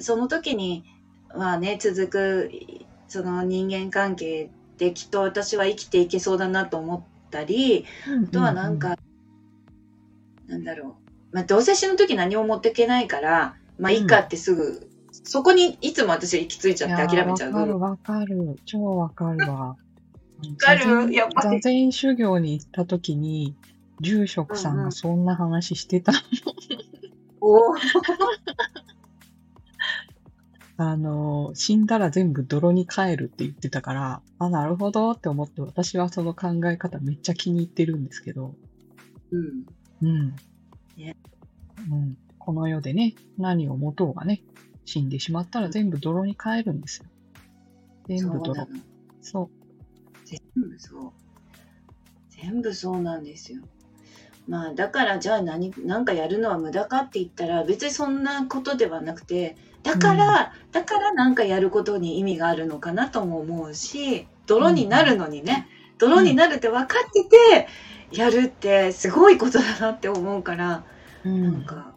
その時に、まあね、続く、その人間関係できっと私は生きていけそうだなと思ったり、うん。あとはなんか、なんだろう。まあ、どうせ死ぬ時何も持っていけないから、まあ、いいかってすぐ、そこにいつも私行き着いちゃって諦めちゃうわかる。わかる。超わかるわ。わかるやっぱり座禅修行に行った時に、住職さんがそんな話してた。おー あの、死んだら全部泥に帰るって言ってたから、あ、なるほどって思って、私はその考え方めっちゃ気に入ってるんですけど、うん。うん。ねうん。この世でね、何を持とうがね、死んでしまったら全部泥に帰るんですよ。全部泥そう。全部そう。全部そうなんですよ。まあだからじゃあ何なんかやるのは無駄かって言ったら別にそんなことではなくてだから、だからなんかやることに意味があるのかなとも思うし泥になるのにね、泥になるって分かってて、やるってすごいことだなって思うから、うんなんか、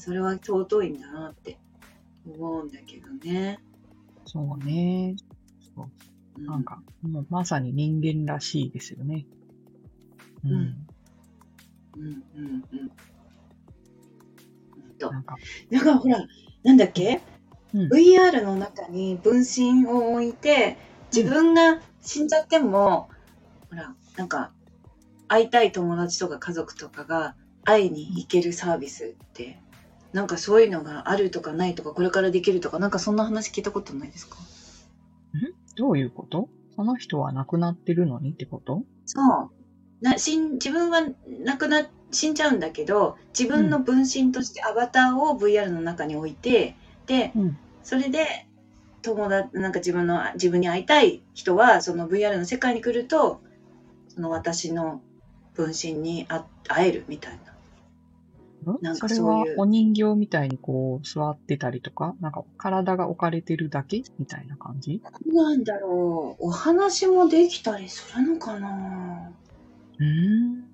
それは尊いんだなって思うんだけどね。そうね。そううなん、か、もうまさに人間らしいですよね。うん。うんうんうんうん。ほんとなんか、ほら、なんだっけ、うん ?VR の中に分身を置いて、自分が死んじゃっても、ほら、なんか、会いたい友達とか家族とかが会いに行けるサービスって、なんかそういうのがあるとかないとか、これからできるとか、なんかそんな話聞いたことないですか？どういうこと？その人は亡くなってるのにってこと？そう。な死ん自分は亡くな死んじゃうんだけど自分の分身としてアバターを VR の中に置いて、でうん。それで友達なんか自分の自分に会いたい人はその VR の世界に来るとその私の分身に会会えるみたいな。なんかそういう。はお人形みたいにこう座ってたりとか、なんか体が置かれてるだけみたいな感じ？なんだろう。お話もできたりするのかな。うーん。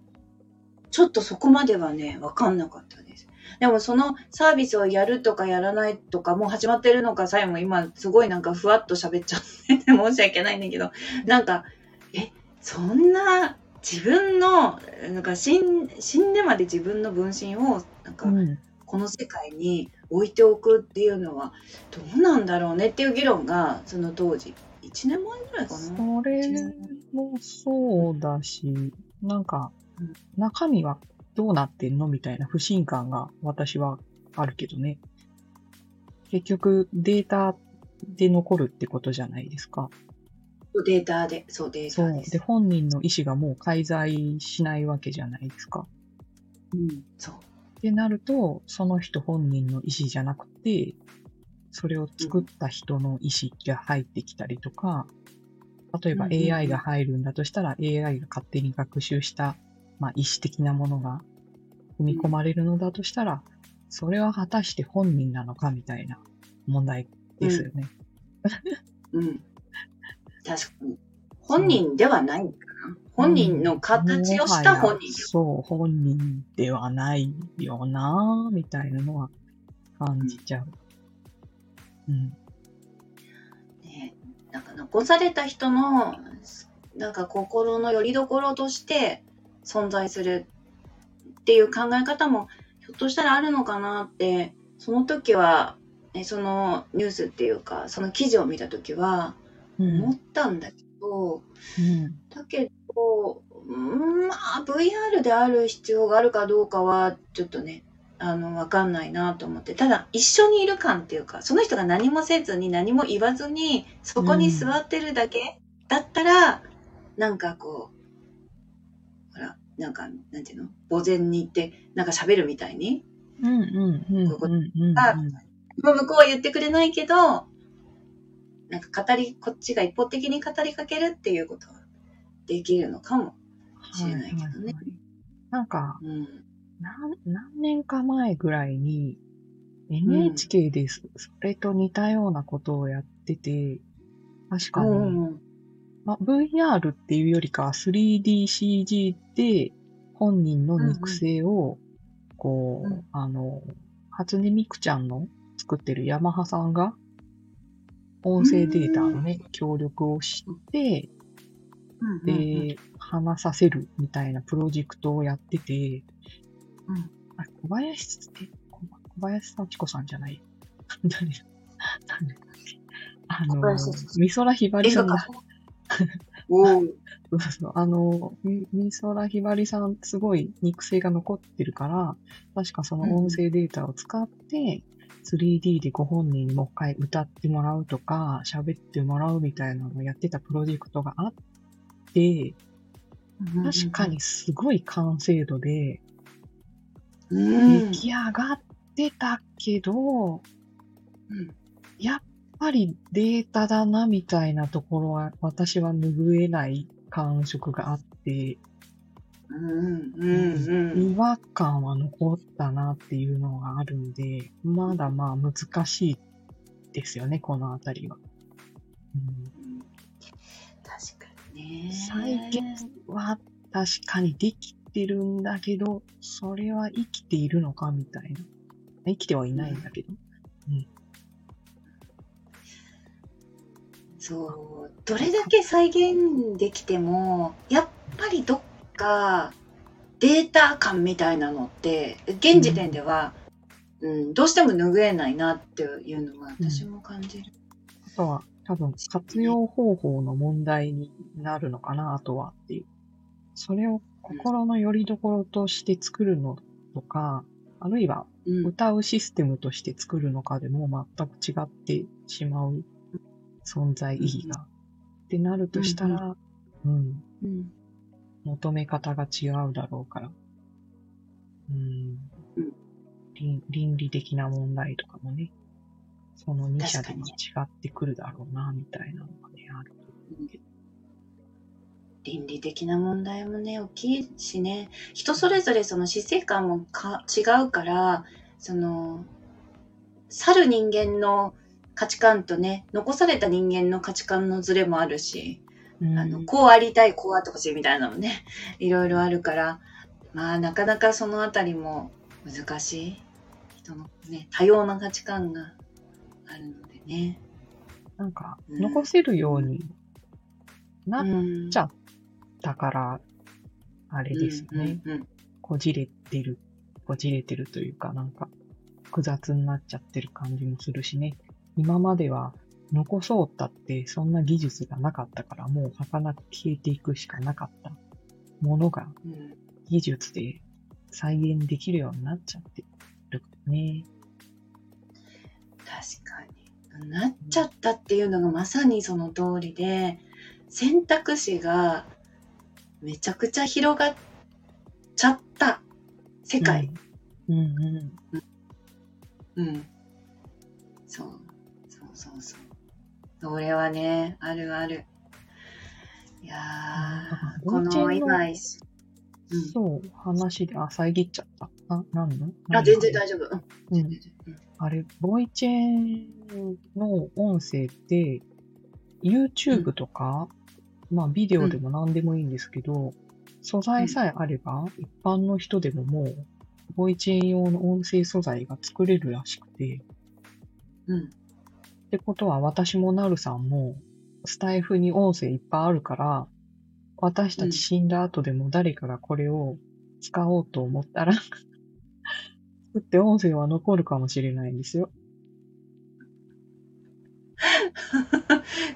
ちょっとそこまではね、わかんなかったです。でもそのサービスをやるとかやらないとか、もう始まってるのかさえも今すごいなんかふわっと喋っちゃってて申し訳ないんだけど、なんか、え、そんな自分の、なんか死ん死んでまで自分の分身をなんかうん。この世界に置いておくっていうのはどうなんだろうねっていう議論がその当時、1年前ぐらいかな。それもそうだし、なんかうん、中身はどうなってんのみたいな不信感が私はあるけどね。結局データで残るってことじゃないですか。データで、そうデー。タです。で、本人の意思がもう介在しないわけじゃないですか。うん、そう。ってなると、その人本人の意思じゃなくて、それを作った人の意思が入ってきたりとか、例えばうんうんうん AI が入るんだとしたら、AI が勝手に学習した、まあ、意思的なものが組み込まれるのだとしたら、それは果たして本人なのかみたいな問題ですよね。うん。確かに。本人ではないのかな？本人の形をした本人。そう、本人ではないよなみたいなのは感じちゃう。うん。ね、なんか残された人の、なんか心の拠り所として存在するっていう考え方もひょっとしたらあるのかなって、その時は、ね、そのニュースっていうか、その記事を見た時はうん。思ったんだけど、うん。だけど、うんまあ、VR である必要があるかどうかは、ちょっとね、あの、わかんないなと思って。ただ、一緒にいる感っていうか、その人が何もせずに何も言わずに、そこに座ってるだけだったら、なんかこう、ほら、なんか、なんていうの？呆然に行って、なんか喋るみたいに。うんうんうう向こうは言ってくれないけど、なんか語り、こっちが一方的に語りかけるっていうことはできるのかも。しれないけどねはいはいはいなんか、うん。何、何年か前ぐらいに、NHK でそそれと似たようなことをやってて、確かに、うんまあ、VR っていうよりかは 3DCG で本人の肉声を、こう、うんあの、初音ミクちゃんの作ってるヤマハさんが、音声データのね、協力をして、うんうんうん。で、話させるみたいなプロジェクトをやってて、うん。あれ、小林、え、小小林幸子さんじゃない？誰誰あの小林幸子、美空ひばりさんだ。そうそうあの、み美空ひばりさん、すごい肉声が残ってるから、確かその音声データを使って、3D でご本人にもう一回歌ってもらうとか、喋ってもらうみたいなのをやってたプロジェクトがあって、確かにすごい完成度で、うん。出来上がってたけど、うんやっぱりデータだなみたいなところは私は拭えない感触があって。違和感は残ったなっていうのがあるんで、まだまあ難しいですよね、このあたりは。うん確かにね。再現は確かにできてるんだけど、それは生きているのかみたいな。生きてはいないんだけど。そう、どれだけ再現できても、やっぱりどっかデータ感みたいなのって、現時点では、うん、どうしても拭えないなっていうのは私も感じる。あとは、多分、活用方法の問題になるのかな、あとはっていう。それを心の拠り所として作るのとか、あるいはうん、歌うシステムとして作るのかでも全く違ってしまう存在意義が。ってなるとしたら、うん、うん求め方が違うだろうから。うん。うん。倫倫理的な問題とかもね、その2社でも違ってくるだろうな、みたいなのがね、ある。倫理的な問題もね、大きいしね、人それぞれその死生観もか違うから、その、去る人間の価値観とね、残された人間の価値観のズレもあるし、うんあの、こうありたい、こうあってほしいみたいなのもね、いろいろあるから、まあ、なかなかそのあたりも難しい。人のね、多様な価値観があるのでね。なんか、うん残せるようになっうんちゃたから、あれですね。うんうんうんこじれてる、こじれてるというか、なんか、複雑になっちゃってる感じもするしね。今までは、残そうったって、そんな技術がなかったから、もう儚く消えていくしかなかったものが、うん技術で再現できるようになっちゃってるからね。確かに。なっちゃったっていうのがまさにその通りで、選択肢がめちゃくちゃ広がっちゃった世界。うん。うんうん。うん。それはね、あるある。いやー、この今一、うん。そう、話で、あ、遮っちゃった。あ、なんの？あ、全然大丈夫。うん。あれ、ボイチェンの音声って、YouTube とか、まあビデオでも何でもいいんですけど、素材さえあれば、一般の人でももう、ボイチェン用の音声素材が作れるらしくて、うん。ってことは私もなるさんも、スタイフに音声いっぱいあるから、私たち死んだ後でも誰かがこれを使おうと思ったら、作って音声は残るかもしれないんですよ。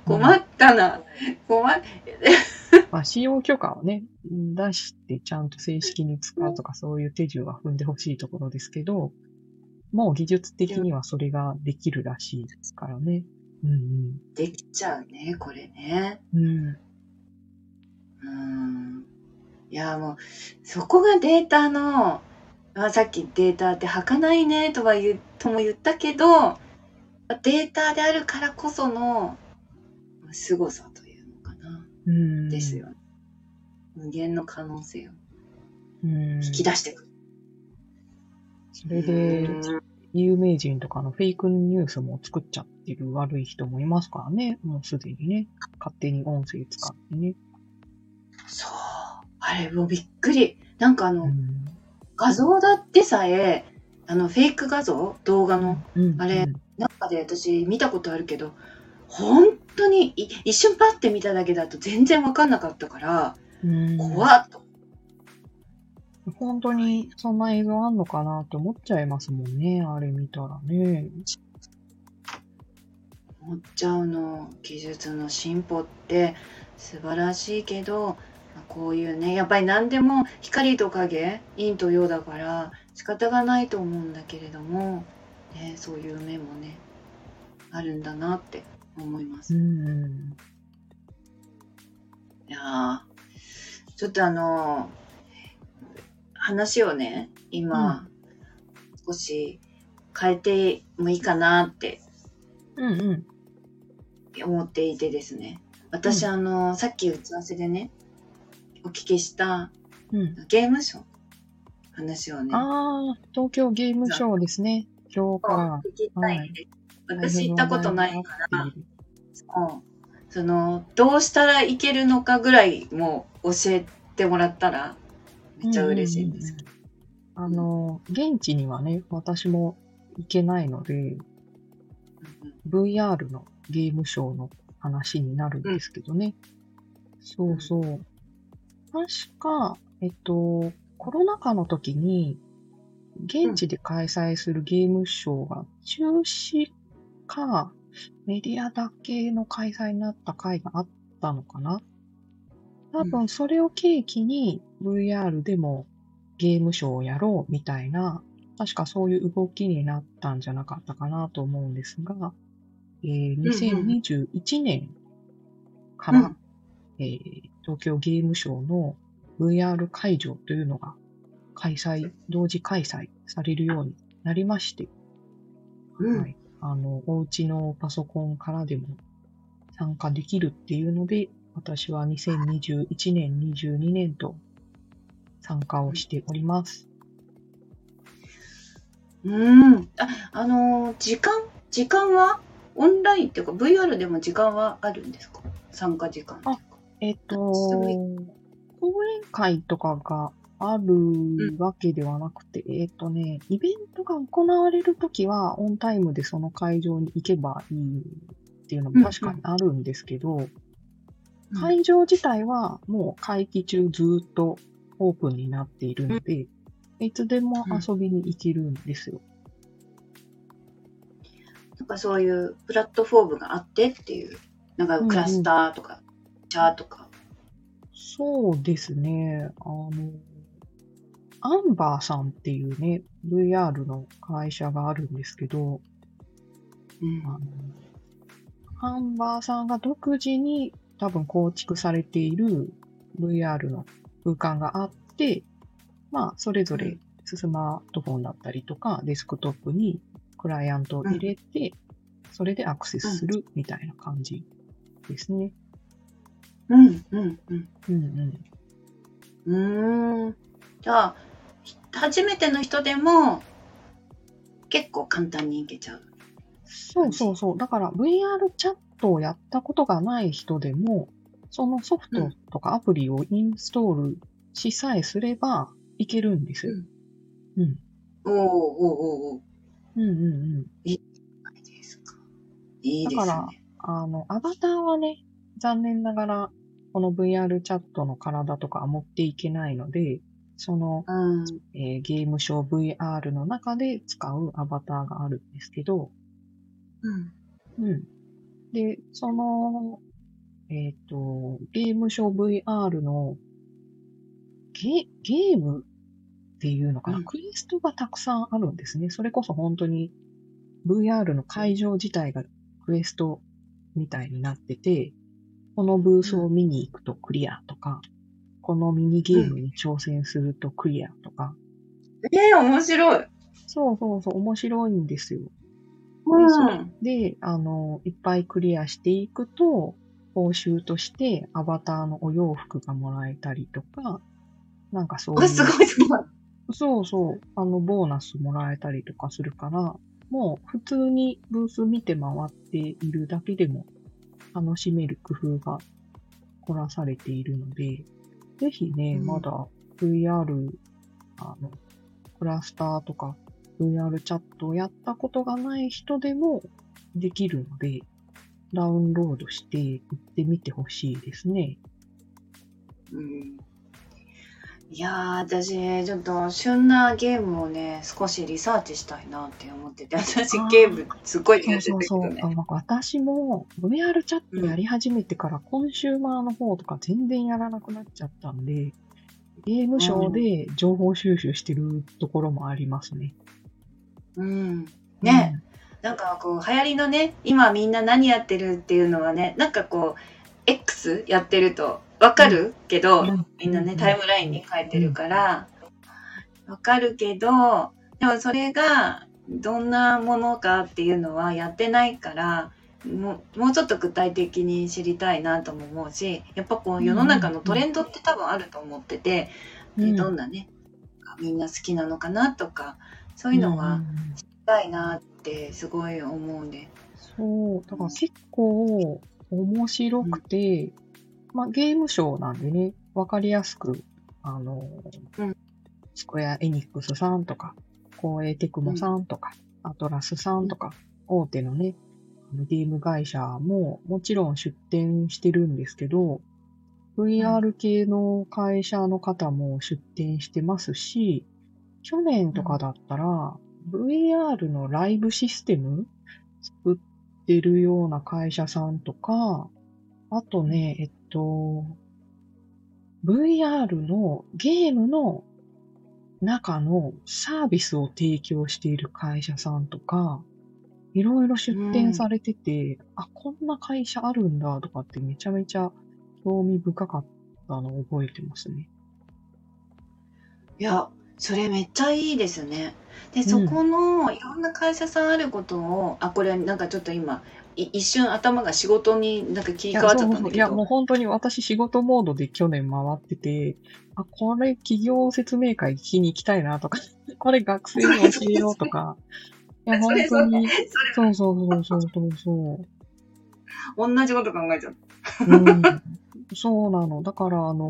困ったな。困っ、まあ、使用許可をね、出してちゃんと正式に使うとかそういう手順は踏んでほしいところですけど、もう技術的にはそれができるらしいですからね。うんできちゃうね、これね。うん。うん。うん。いや、もう、そこがデータの、まあ、さっきデータって履かないねとは言う、とも言ったけど、データであるからこその凄さというのかな。うん。ですよね。無限の可能性をうん。引き出してくる。それで、うん有名人とかのフェイクニュースも作っちゃってる悪い人もいますからね。もうすでにね。勝手に音声使ってね。そう。あれ、もうびっくり。なんかあの、うん。画像だってさえ、あの、フェイク画像？動画のうん。あれ中で私見たことあるけど、本当にい一瞬パッて見ただけだと全然わかんなかったから、うん、怖っと。本当にそんな映像あんのかなって思っちゃいますもんね。あれ見たらね。思っちゃうの。技術の進歩って素晴らしいけど、まあこういうね、やっぱり何でも光と影、陰と陽だから仕方がないと思うんだけれども、ね、そういう面もね、あるんだなって思います。うんうん。いやーちょっとあのー話をね、今、少し変えてもいいかなってうんうん。思っていてですね。私、うんあのーさっき打ち合わせでね、お聞きしたうん。ゲームショー話をね、ああ、東京ゲームショーですね。今日から。聞きたいんです。私行ったことないから、そうそのどうしたらいけるのかぐらいも教えてもらったらめっちゃ嬉しいんですけど。あの、現地にはね、私も行けないので、VR のゲームショーの話になるんですけどね。そうそう。確か、えっと、コロナ禍の時に、現地で開催するゲームショーが中止か、メディアだけの開催になった回があったのかな多分それを契機に VR でもゲームショーをやろうみたいな、確かそういう動きになったんじゃなかったかなと思うんですが、えー、2021年から、うん。えー東京ゲームショーの VR 会場というのが開催、同時開催されるようになりまして、うん。はい。あの、お家のパソコンからでも参加できるっていうので、私は2021年、22年と参加をしております。うん。あ、あのー時間？時間は？オンラインっていうか VR でも時間はあるんですか？参加時間っていうか。えっと、講演会とかがあるわけではなくて、えっとね、イベントが行われるときは、オンタイムでその会場に行けばいいっていうのも確かにあるんですけど、会場自体はもう会期中ずっとオープンになっているので、いつでも遊びに行けるんですよ。なんかそういうプラットフォームがあってっていう、なんかクラスターとか、チャーとか。そうですね。あの、アンバーさんっていうね、VR の会社があるんですけど、うんあの、アンバーさんが独自に多分構築されている VR の空間があって、まあ、それぞれスマートフォンだったりとか、デスクトップにクライアントを入れて、それでアクセスするみたいな感じですね。うん、うん、うん。うんうん。うーん。じゃあ、ひ初めての人でも結構簡単にいけちゃう。そうそうそう。だから VR チャットをやったことがない人でも、そのソフトとかアプリをインストールしさえすればいけるんですよ。うん。おーおーおーおーうんうんうん。いいですか。いいですね。だからあの、アバターはね、残念ながら、この VR チャットの体とかは持っていけないので、その、うん。えーゲームショー VR の中で使うアバターがあるんですけど、うん。うん。で、その、えっ、と、ゲームショー VR のゲゲームっていうのかな、うんクエストがたくさんあるんですね。それこそ本当に VR の会場自体がクエストみたいになってて、このブースを見に行くとクリアとか、このミニゲームに挑戦するとクリアとか、えー、面白い。そうそうそう、面白いんですよ。うん。で、あの、いっぱいクリアしていくと、報酬としてアバターのお洋服がもらえたりとか、なんかそういう。あ、すごいすごい。そうそう。あの、ボーナスもらえたりとかするから、もう普通にブース見て回っているだけでも楽しめる工夫が凝らされているので、ぜひね、うんまだ VR、あの、クラスターとか VR チャットをやったことがない人でもできるので、ダウンロードして行ってみてほしいですね。うんいやー、私、ちょっと旬なゲームをね、少しリサーチしたいなって思ってて、私ゲームすっごいそう苦手そうそう。だけどねあ。なんか私も VR チャットやり始めてからコンシューマーの方とか全然やらなくなっちゃったんで、ゲームショーで情報収集してるところもありますね。うん。ね、なんかこう、流行りのね、今みんな何やってるっていうのはね、なんかこう、X やってるとわかるけど、うん。みんなね、タイムラインに書いてるから、わかるけど、でもそれがどんなものかっていうのはやってないから、もうもうちょっと具体的に知りたいなとも思うし、やっぱこう世の中のトレンドって多分あると思ってて、うん。でどんなね、みんな好きなのかなとか、そういうのはん知りたいなってすごい思うんで。そう、だから結構、面白くて、まあゲームショーなんでね、わかりやすく、あの、うん。スクエア・エニックスさんとか、光栄テクモさんとか、アトラスさんとか、大手のね、ゲーム会社ももちろん出展してるんですけど、VR 系の会社の方も出展してますし、去年とかだったら、VR のライブシステム作ってるような会社さんとか、あとね、えっと、VR のゲームの中のサービスを提供している会社さんとか、いろいろ出展されてて、あ、こんな会社あるんだとかってめちゃめちゃ興味深かったのを覚えてますね。いや、それめっちゃいいですね。で、んそこのいろんな会社さんあることを、あ、これなんかちょっと今、い一瞬頭が仕事になんか切り替わっちゃったんだいや、もうけど、本当に私仕事モードで去年回ってて、あ、これ企業説明会聞きに行きたいなとか、これ学生に教えようとか、いや、そ本れ当に、そそうそうそうそうそうそ同じこと考えちゃった。う。うん。そうなの。だから、あの、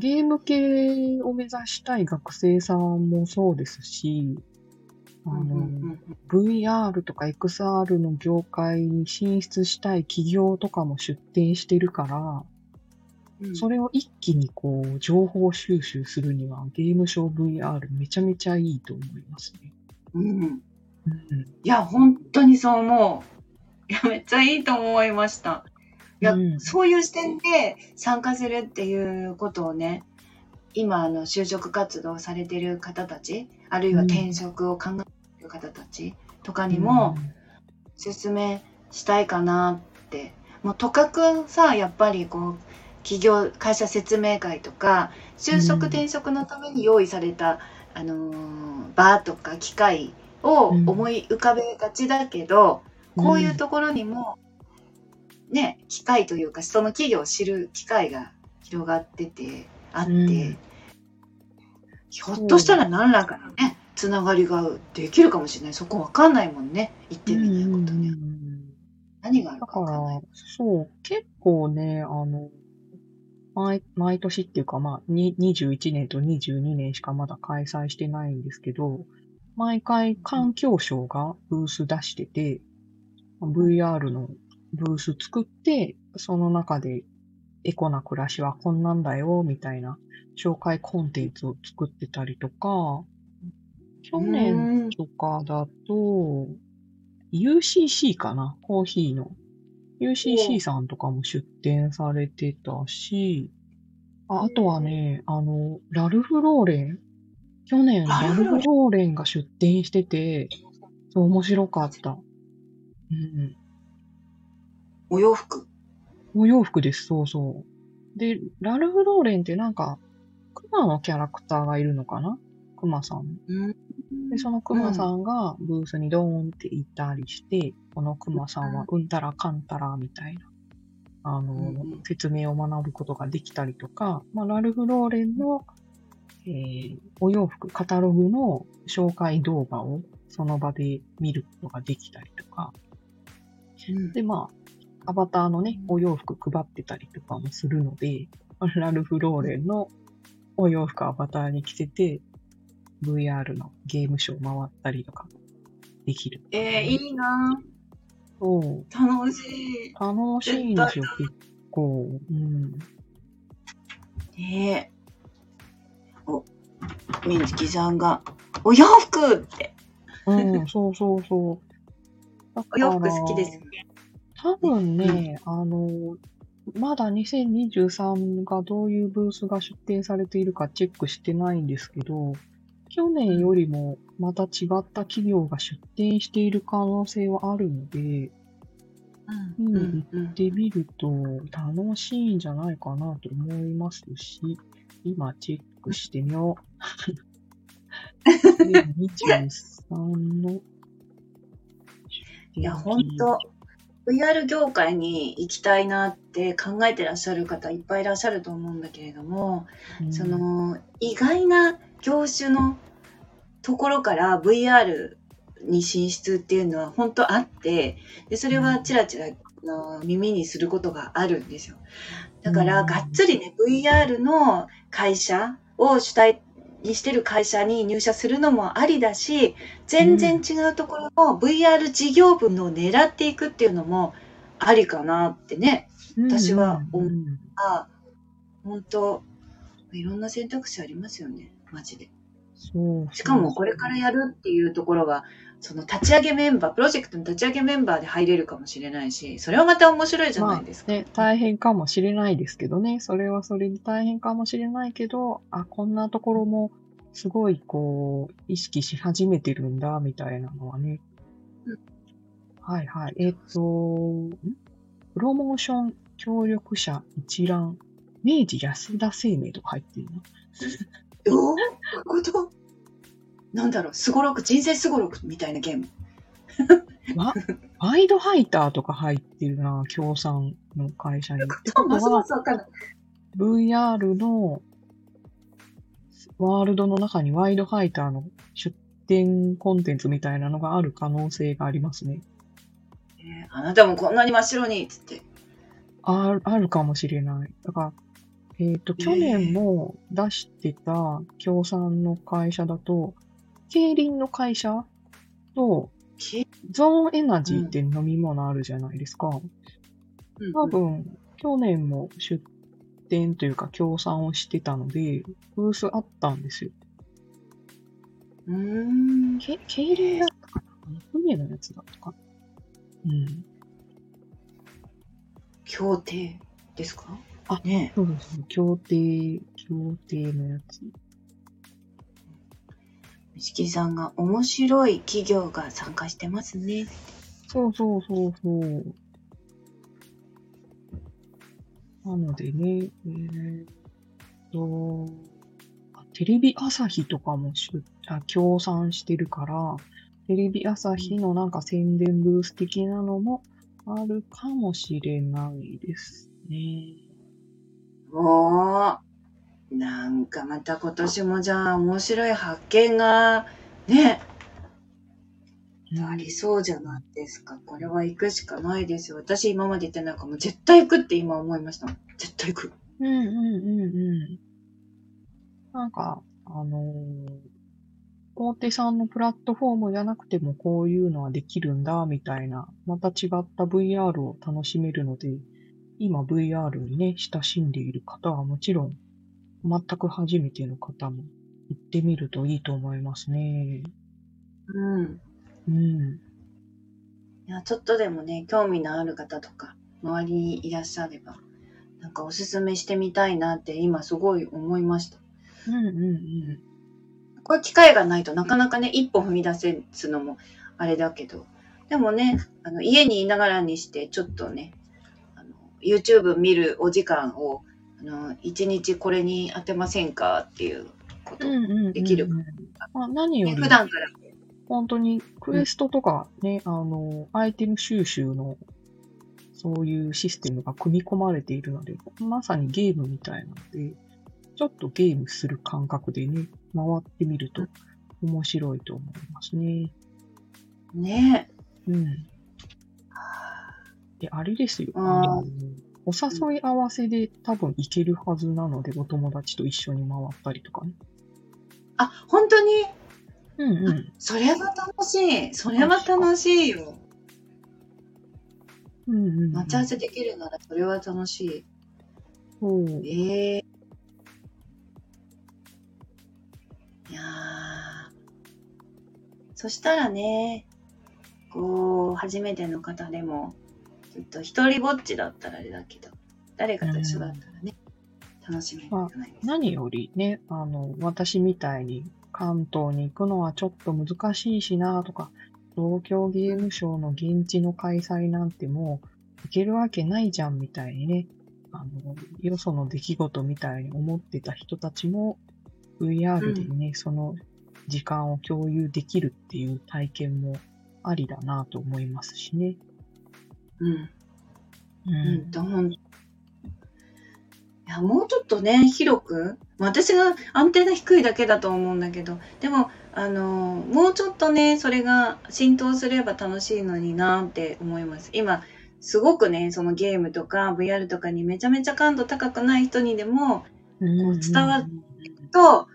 ゲーム系を目指したい学生さんもそうですし、あの、うんうん VR とか XR の業界に進出したい企業とかも出展してるから、うんそれを一気にこう、情報収集するにはゲームショー VR めちゃめちゃいいと思いますね。うんうん。いや、本当にそう思う。いや、めっちゃいいと思いました。いや、うん。そういう視点で参加するっていうことをね、今、あの、就職活動されてる方たち、あるいは転職を考えてる方たちとかにも、説明したいかなって。もうとかくさ、やっぱりこう、企業、会社説明会とか、就職うん転職のために用意された、あのー場とか機会を思い浮かべがちだけど、うん。こういうところにも、ね、機会というか、その企業を知る機会が広がってて、あって、うんひょっとしたら何らかのね、つながりができるかもしれない。そこわかんないもんね。行ってみないことには。うん何があるだかわかんないそう、結構ね、あの、毎毎年っていうか、まあ、に21年と22年しかまだ開催してないんですけど、毎回環境省がブース出してて、VR のブース作って、その中でエコな暮らしはこんなんだよ、みたいな紹介コンテンツを作ってたりとか、去年とかだと、UCC かなコーヒーの。UCC さんとかも出展されてたし、ああとはね、あの、ラルフ・ローレン去年ラルフ・ラルフローレンローレンが出展してて、そう面白かった。うん。お洋服。お洋服です、そうそう。で、ラルフ・ローレンってなんか、クマのキャラクターがいるのかな？クマさん。うん。で、そのクマさんがブースにドーンっていたりして、このクマさんはうんたらかんたらみたいな、あの、うんうん説明を学ぶことができたりとか、まあ、ラルフ・ローレンの、えーお洋服、カタログの紹介動画をその場で見ることができたりとか、うんで、まあ、アバターのね、お洋服配ってたりとかもするので、ラルフ・ローレンのお洋服アバターに着せて、VR のゲームショー回ったりとかできる。えー、いいなそう。ぁ楽しい。楽しいんですよ、結構。うん。ねえ。お、みんつきさんが、お洋服って。うん、そうそうそう。だ お洋服好きです。ね。多分ね、あの、まだ2023がどういうブースが出展されているかチェックしてないんですけど、去年よりもまた違った企業が出展している可能性はあるので、うん。行ってみると楽しいんじゃないかなと思いますし、今チェックしてみよう。2023のいや、ほんと、VR 業界に行きたいなって考えてらっしゃる方いっぱいいらっしゃると思うんだけれども、うん。その、意外な業種のところから VR に進出っていうのは本当あって、で、それはちらちらの耳にすることがあるんですよ。だから、うん。がっつりね、VR の会社を主体にしてる会社に入社するのもありだし、全然違うところの VR 事業部のを狙っていくっていうのもありかなってね。私は思ううんあ本当いろんな選択肢ありますよね、マジで。そう。しかもこれからやるっていうところが、その立ち上げメンバー、プロジェクトの立ち上げメンバーで入れるかもしれないし、それはまた面白いじゃないですか。まあね、大変かもしれないですけどね。それはそれで大変かもしれないけど、あ、こんなところもすごいこう、意識し始めてるんだ、みたいなのはね。うんはいはい。えっ、と、ん？プロモーション協力者一覧、明治安田生命とか入ってるの？おおどういうことなんだろう、すごろく、人生すごろくみたいなゲーム。わワイドハイターとか入ってるな、協賛の会社に。ってことは。VR のワールドの中にワイドハイターの出展コンテンツみたいなのがある可能性がありますね。えーあなたもこんなに真っ白にっつって。ああるかもしれない。だから、えっ、と、去年も出してた協賛の会社だと、競輪の会社と、けゾーンエナジーって飲み物あるじゃないですか。うん多分、去年も出店というか協賛をしてたので、ブースあったんですよ。うーん。け競輪だったかな船のやつだったかうん。協定ですか？あねそうですね。協定、協定のやつ。え。石木さんが面白い企業が参加してますね。そうそうそうそう。なのでね、えーっと、あテレビ朝日とかも出あ協賛してるから、テレビ朝日のなんか宣伝ブース的なのもあるかもしれないですね。おー。なんかまた今年もじゃあ面白い発見がね、ありそうじゃないですか。これは行くしかないですよ。私今まで言ってなんかもう絶対行くって今思いました。絶対行く。うんうんうんうん。なんか、あのー大手さんのプラットフォームじゃなくてもこういうのはできるんだ、みたいな、また違った VR を楽しめるので、今 VR にね、親しんでいる方はもちろん、全く初めての方も行ってみるといいと思いますね。うん。うん。いや、ちょっとでもね、興味のある方とか、周りにいらっしゃれば、なんかおすすめしてみたいなって今すごい思いました。うんうんうん。これ機会がないとなかなかね、一歩踏み出せつのもあれだけど、でもね、あの家にいながらにして、ちょっとね、あの YouTube 見るお時間を、あの、一日これに当てませんかっていうこと。うんうんうんうんできるまあ、何よねり、普段から。本当にクエストとかね、あの、アイテム収集の、そういうシステムが組み込まれているので、まさにゲームみたいなので、ちょっとゲームする感覚でね、回ってみると面白いと思いますね。ねうん。で、あれですよ。あーあのお誘い合わせで多分行けるはずなので、お友達と一緒に回ったりとかね。あ、本当に？うんうん。それは楽しい。それは楽しいよ。うんうん、うん。待ち合わせできるならそれは楽しい。そう。ええいやーそしたらね、こう、初めての方でも、ちょっと一人ぼっちだったらあれだけど、誰かと一緒だったらね、楽しめるんじゃないですか。何よりね、あの、私みたいに関東に行くのはちょっと難しいしなとか、東京ゲームショウの現地の開催なんてもう行けるわけないじゃんみたいにね、あの、よその出来事みたいに思ってた人たちも VR でね、その時間を共有できるっていう体験もありだなと思いますしね。うん。うん、とほん。いや、もうちょっとね、広く、私がアンテナ低いだけだと思うん。だけど、でも、あの、もうちょっとね、それが浸透すれば楽しいのになって思います。今、すごくね、そのゲームとか VR とかにめちゃめちゃ感度高くない人にでもこ、う伝わると、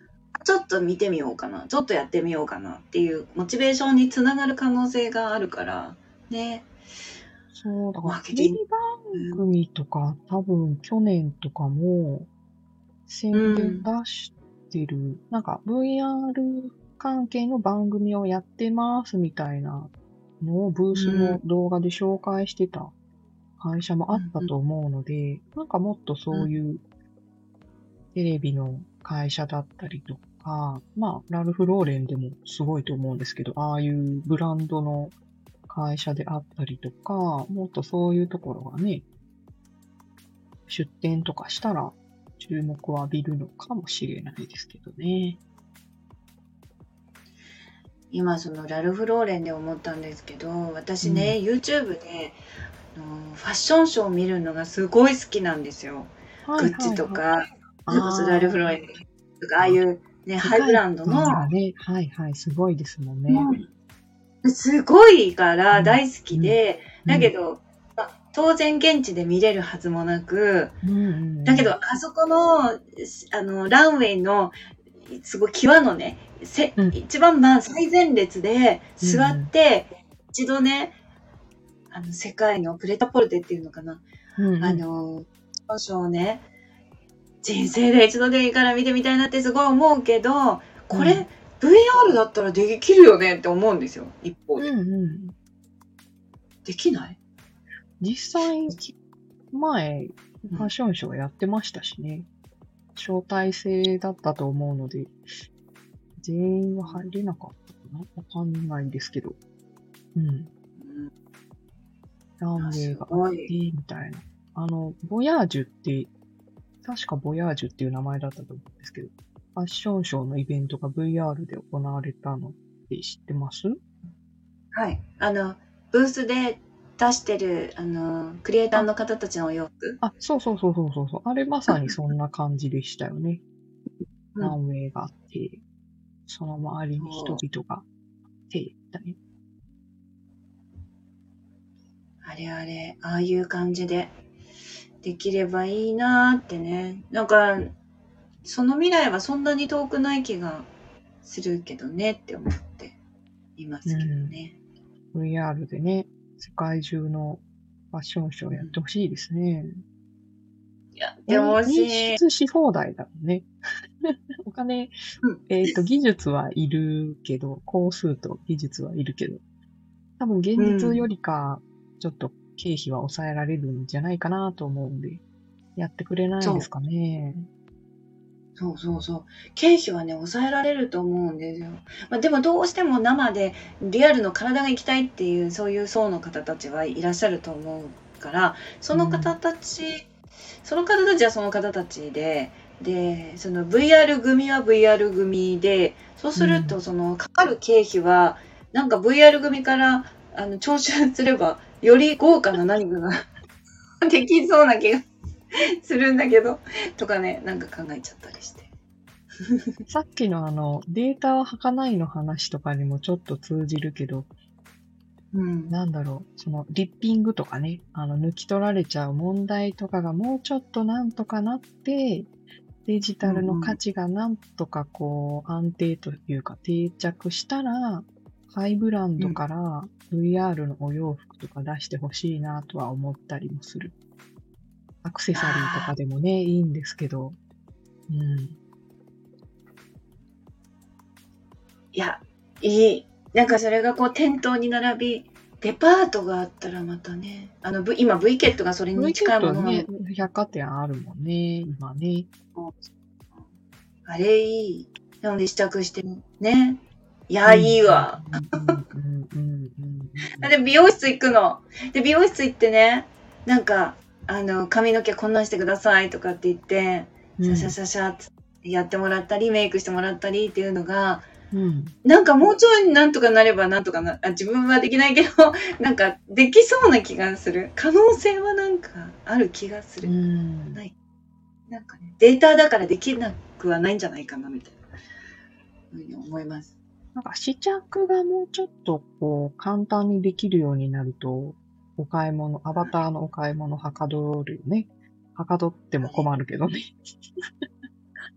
ちょっと見てみようかな、ちょっとやってみようかなっていうモチベーションにつながる可能性があるから、ね。そう、だ。からテレビ番組とか、多分去年とかも宣伝出してる、なんか VR 関係の番組をやってますみたいなのをブースの動画で紹介してた会社もあったと思うので、なんかもっとそういうテレビの会社だったりとか、まあ、ラルフ・ローレンでもすごいと思うんですけど、ああいうブランドの会社であったりとか、もっとそういうところがね、出店とかしたら注目を浴びるのかもしれないですけどね。今そのラルフ・ローレンで思ったんですけど私ね、YouTube であのファッションショーを見るのがすごい好きなんですよ。グッチとか、それこそラルフ・ローレンとかああいうねハイブランドの、ね、はいはい、すごいですもんね。うんすごいからうん。大好きで、うん。だけど、まあ当然現地で見れるはずもなく、うんだけど、あそこの、あの、ランウェイの、すごい際のね、せうん。一番まあ最前列で座って、一度ね、あの、世界のプレタポルテっていうのかな、あの、少々ね、人生で一度でいいから見てみたいなってすごい思うけど、これ、うん VR だったらできるよねって思うんですよ、一方で。うんうんできない？実際、前、ファッションショーやってましたしね。招待制だったと思うので、全員は入れなかったかな？わかんないですけど。うん。うんランウェイすがあごって、い。みたいな。あの、ボヤージュって、確かボヤージュっていう名前だったと思うんですけど、ファッションショーのイベントが VR で行われたのって知ってます？はい。あの、ブースで出してる、あの、クリエイターの方たちのお洋服。あ、そうそうそうそうそうそう。あれまさにそんな感じでしたよね。うんランウェイがあって、その周りに人々がいて、みたいな。あれあれ、ああいう感じでできればいいなーってね。なんか、その未来はそんなに遠くない気がするけどねって思っていますけどね。VR でね、世界中のファッションショーやってほしいですね。いや、でも欲しい。演出し放題だもんね。お金、うんえっ、と、技術はいるけど、工数と技術はいるけど、多分現実よりか、ちょっと経費は抑えられるんじゃないかなと思うんで、やってくれないですかね。そうそうそう。経費はね、抑えられると思うんですよ。まあ、でもどうしても生でリアルの体が行きたいっていう、そういう層の方たちはいらっしゃると思うから、その方たち、その方たちはその方たちで、で、その VR 組は VR 組で、そうすると、うんそのかかる経費は、なんか VR 組からあの徴収すれば、より豪華な何かが できそうな気がするんだけど、とかね、なんか考えちゃったりして。さっきのあの、データは儚いの話とかにもちょっと通じるけど、うん。なんだろう、その、リッピングとかね、あの、抜き取られちゃう問題とかがもうちょっとなんとかなって、デジタルの価値がなんとかこう、安定というか定着したら、ハイブランドから VR のお洋服とか出してほしいなとは思ったりもする。アクセサリーとかでもね、いいんですけど、うん。いや、いい。なんかそれがこう店頭に並び、デパートがあったらまたね、あの、v、今 V ケットがそれに近いものね、百貨店あるもんね、今ね。あれいい。なので試着してね。いや、いいわ。うんうんうんうんうん。で、美容室行くの。で、美容室行ってね、なんか、あの、髪の毛こんなんしてくださいとかって言って、シャシャシャシャってやってもらったり、メイクしてもらったりっていうのが、うん。なんかもうちょいなんとかなればなんとかな、あ自分はできないけど、なんかできそうな気がする。可能性はなんかある気がする。うん。なんかね、データだからできなくはないんじゃないかな、みたいな、ふうに思います。なんか試着がもうちょっとこう簡単にできるようになるとお買い物、アバターのお買い物はかどるよね。はかどっても困るけどね。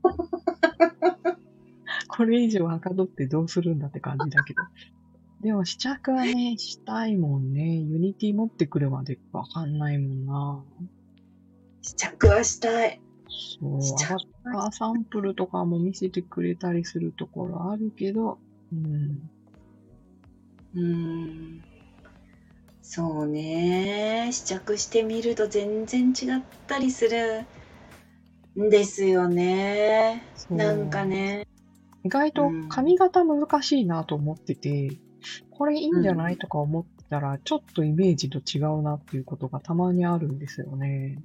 これ以上はかどってどうするんだって感じだけど。でも試着はね、したいもんね。 Unity 持ってくるまでわかんないもんな。試着はしたい。そう、アバターサンプルとかも見せてくれたりするところあるけど、うん。うーん。そうね。試着してみると全然違ったりするんですよね。なんかね。意外と髪型難しいなと思ってて、これいいんじゃないとか思ったら、ちょっとイメージと違うなっていうことがたまにあるんですよね。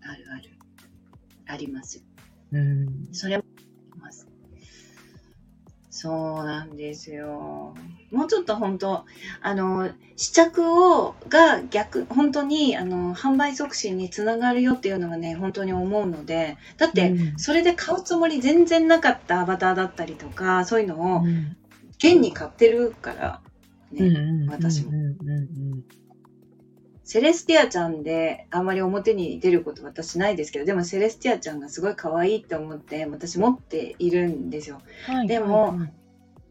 あるある。あります。うん。それ。そうなんですよ。もうちょっと本当、あの、試着を、が逆、本当に、あの、販売促進につながるよっていうのがね、本当に思うので、だって、うん。それで買うつもり全然なかったアバターだったりとか、そういうのを、うん。現に買ってるから、ね、うんうん私もうんうんセレスティアちゃんであんまり表に出ること私ないですけど、でもセレスティアちゃんがすごい可愛いって思って私持っているんですよ。うんはい。でもはいはい。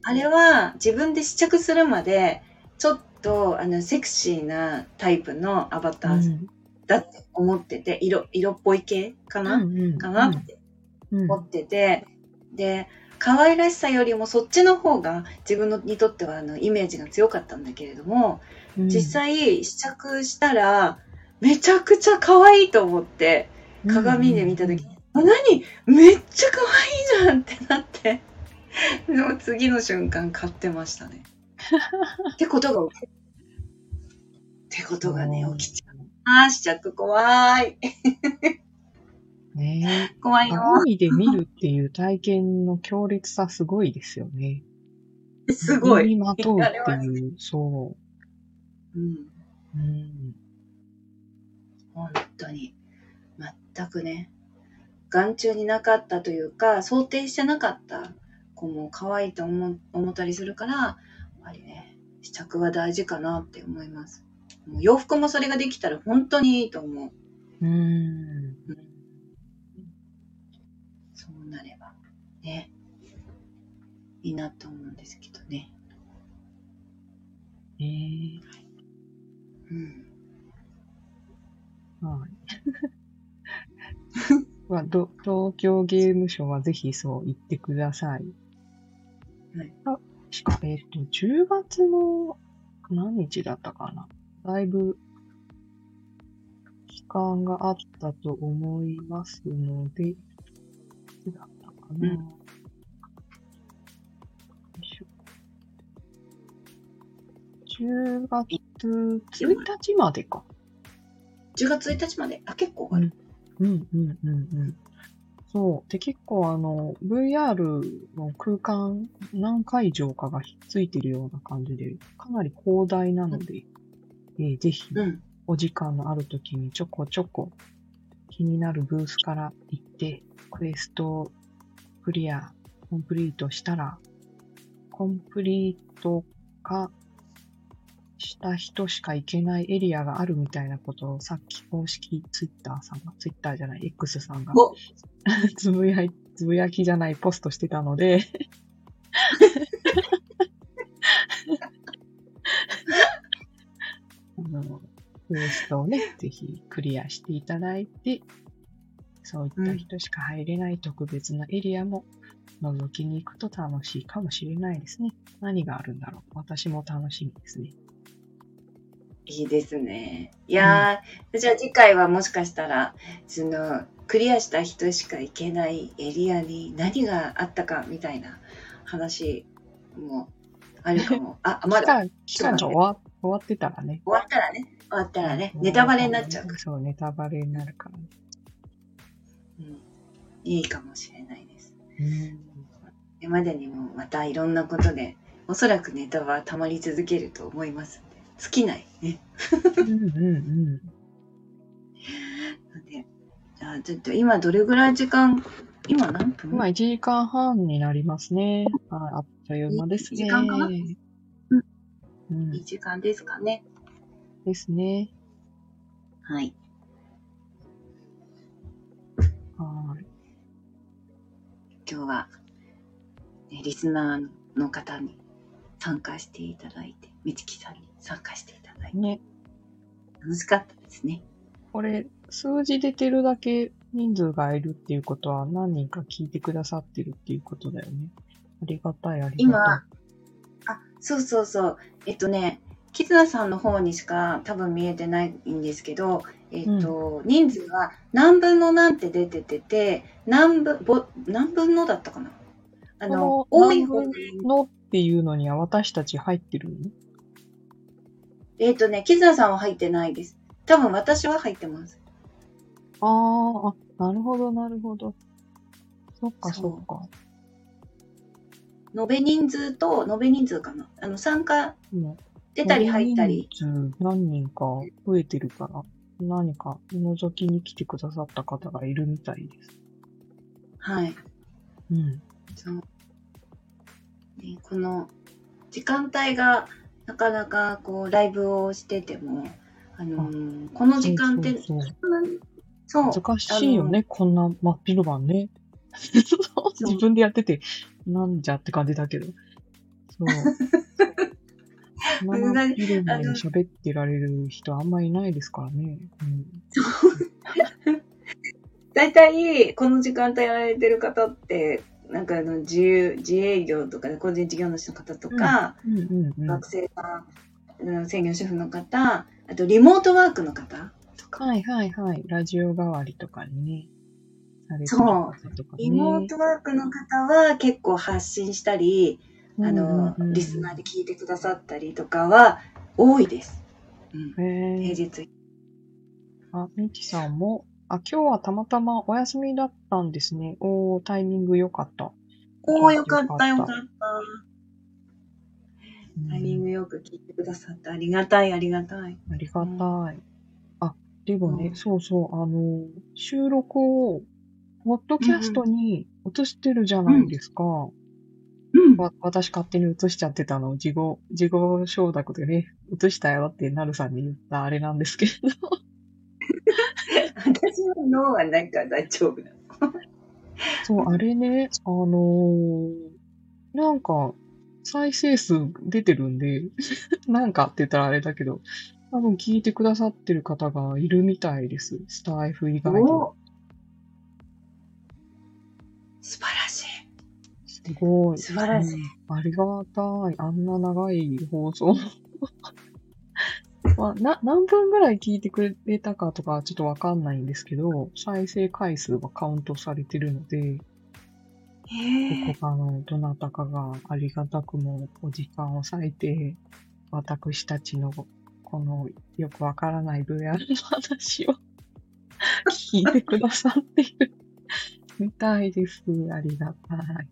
あれは自分で試着するまでちょっとあのセクシーなタイプのアバターだって思ってて、色色っぽい系かな、うんうん。かな？ってうん。思ってて、で可愛らしさよりもそっちの方が自分のにとってはあのイメージが強かったんだけれども、うん実際試着したらめちゃくちゃ可愛いと思って鏡で見た時に、あ何？めっちゃ可愛いじゃんってなってでも次の瞬間買ってましたね。ってことが起きってことがねうん起きちゃう。あー試着怖い。ね怖いよ。鏡で見るっていう体験の強烈さすごいですよね。すごい。身にまとうっていう、そうんう。うん。本当に。全くね。眼中になかったというか想定してなかった。子も可愛いと思う思ったりするからやっぱりね試着は大事かなって思います。もう洋服もそれができたら本当にいいと思う、うん。うん、そうなればね。いいなと思うんですけどね。えーうんはい。まあ、ど東京ゲームショウはぜひそう言ってください。はい。あ、しか、えっ、と、10月の何日だったかな。だいぶ、期間があったと思いますので、いつだったかな。うん10月1日までか。10月1日まであ結構ある、うんうんうんうん。そう。で、結構あの、VR の空間何会場かがひっついてるような感じで、かなり広大なので、えーぜひ、うんお時間のある時にちょこちょこ気になるブースから行って、クエストをクリア、コンプリートしたら、コンプリートかした人しか行けないエリアがあるみたいなことをさっき公式ツイッターさんが、ツイッターじゃない、X さんがお つぶやい、つぶやきじゃないポストしてたので、あの、クエストをね、ぜひクリアしていただいて、そういった人しか入れない特別なエリアも覗きに行くと楽しいかもしれないですね。何があるんだろう。私も楽しみですね。いいですね。いやー、じゃあ次回はもしかしたら、その、クリアした人しか行けないエリアに何があったかみたいな話もあるかも。あ、ま期だ間、期間が終わ終わってたらね。終わったらね、終わったらね、ネタバレになっちゃうから。そう、ネタバレになるからね。うん、いいかもしれないです。うんこれまでにもまたいろんなことで、おそらくネタは溜まり続けると思います尽きないね。うんうんうん。ので、じゃあちょっと今どれぐらい時間、今何分？今1時間半になりますね。はい、あっという間ですね。いい時間かな？うんいい時間ですかね。ですね。はい。はい。今日は、ねリスナーの方に参加していただいて、みちきさんに参加していただいて、ね。楽しかったですね。これ、数字出てるだけ人数がいるっていうことは何人か聞いてくださってるっていうことだよね。ありがたい、ありがたい。あ、そうそうそう。えっとね、キズナさんの方にしか多分見えてないんですけど、えっと、人数は何分の何って出ててて、何分、ぼ何分のだったかな？あの、こ多い方で、のっていうのには私たち入ってるの？えっとね、キズナさんは入ってないです。多分私は入ってます。あーあ、なるほど、なるほど。そっか、そっか。延べ人数と、延べ人数かなあの、参加、も出たり入ったり。人数何人か増えてるから、何か覗きに来てくださった方がいるみたいです。はい。うん。そう。ね、この時間帯がなかなかこうライブをしてても、あのーこの時間ってそう難しいよね、こんな真っ昼間ね。自分でやってて、なんじゃって感じだけど。そう。真っ昼間に喋ってられる人あんまいないですからね。大体この時間帯やられてる方ってなんかあの自由自営業とか個人事業主の方とか。学生さんうん専業主婦の方あとリモートワークの方とかはいはいはい。ラジオ代わりとかにね。そう。リモートワークの方は結構発信したり、あの、うんうんうんリスナーで聞いてくださったりとかは多いです。うん。平日。あ、みちさんも、あ、今日はたまたまお休みだったんですね。おー、タイミング良かった。おー、よかった、よよかった。タイミングよく聞いてくださってありがたい、ありがたい。ありがたい。あ、でもね、うんそうそう、あの、収録を、ポッドキャストに移してるじゃないですか。うん。わ私勝手に移しちゃってたのを自己、自己承諾でね、移したよってなるさんに言ったあれなんですけど。私の脳はなんか大丈夫なの。そう、あれね、あのーなんか、再生数出てるんで、なんかって言ったらあれだけど、多分聞いてくださってる方がいるみたいです。スタイフ以外にも。お素晴らしい。すごい。素晴らしいうんありがたい。あんな長い放送。まあ、な、何分ぐらい聞いてくれたかとかちょっとわかんないんですけど、再生回数はカウントされてるので、へえ。ここあの、どなたかがありがたくもお時間を割いて、私たちのこのよくわからない VR の話を 聞いてくださっているみたいです。ありがたい。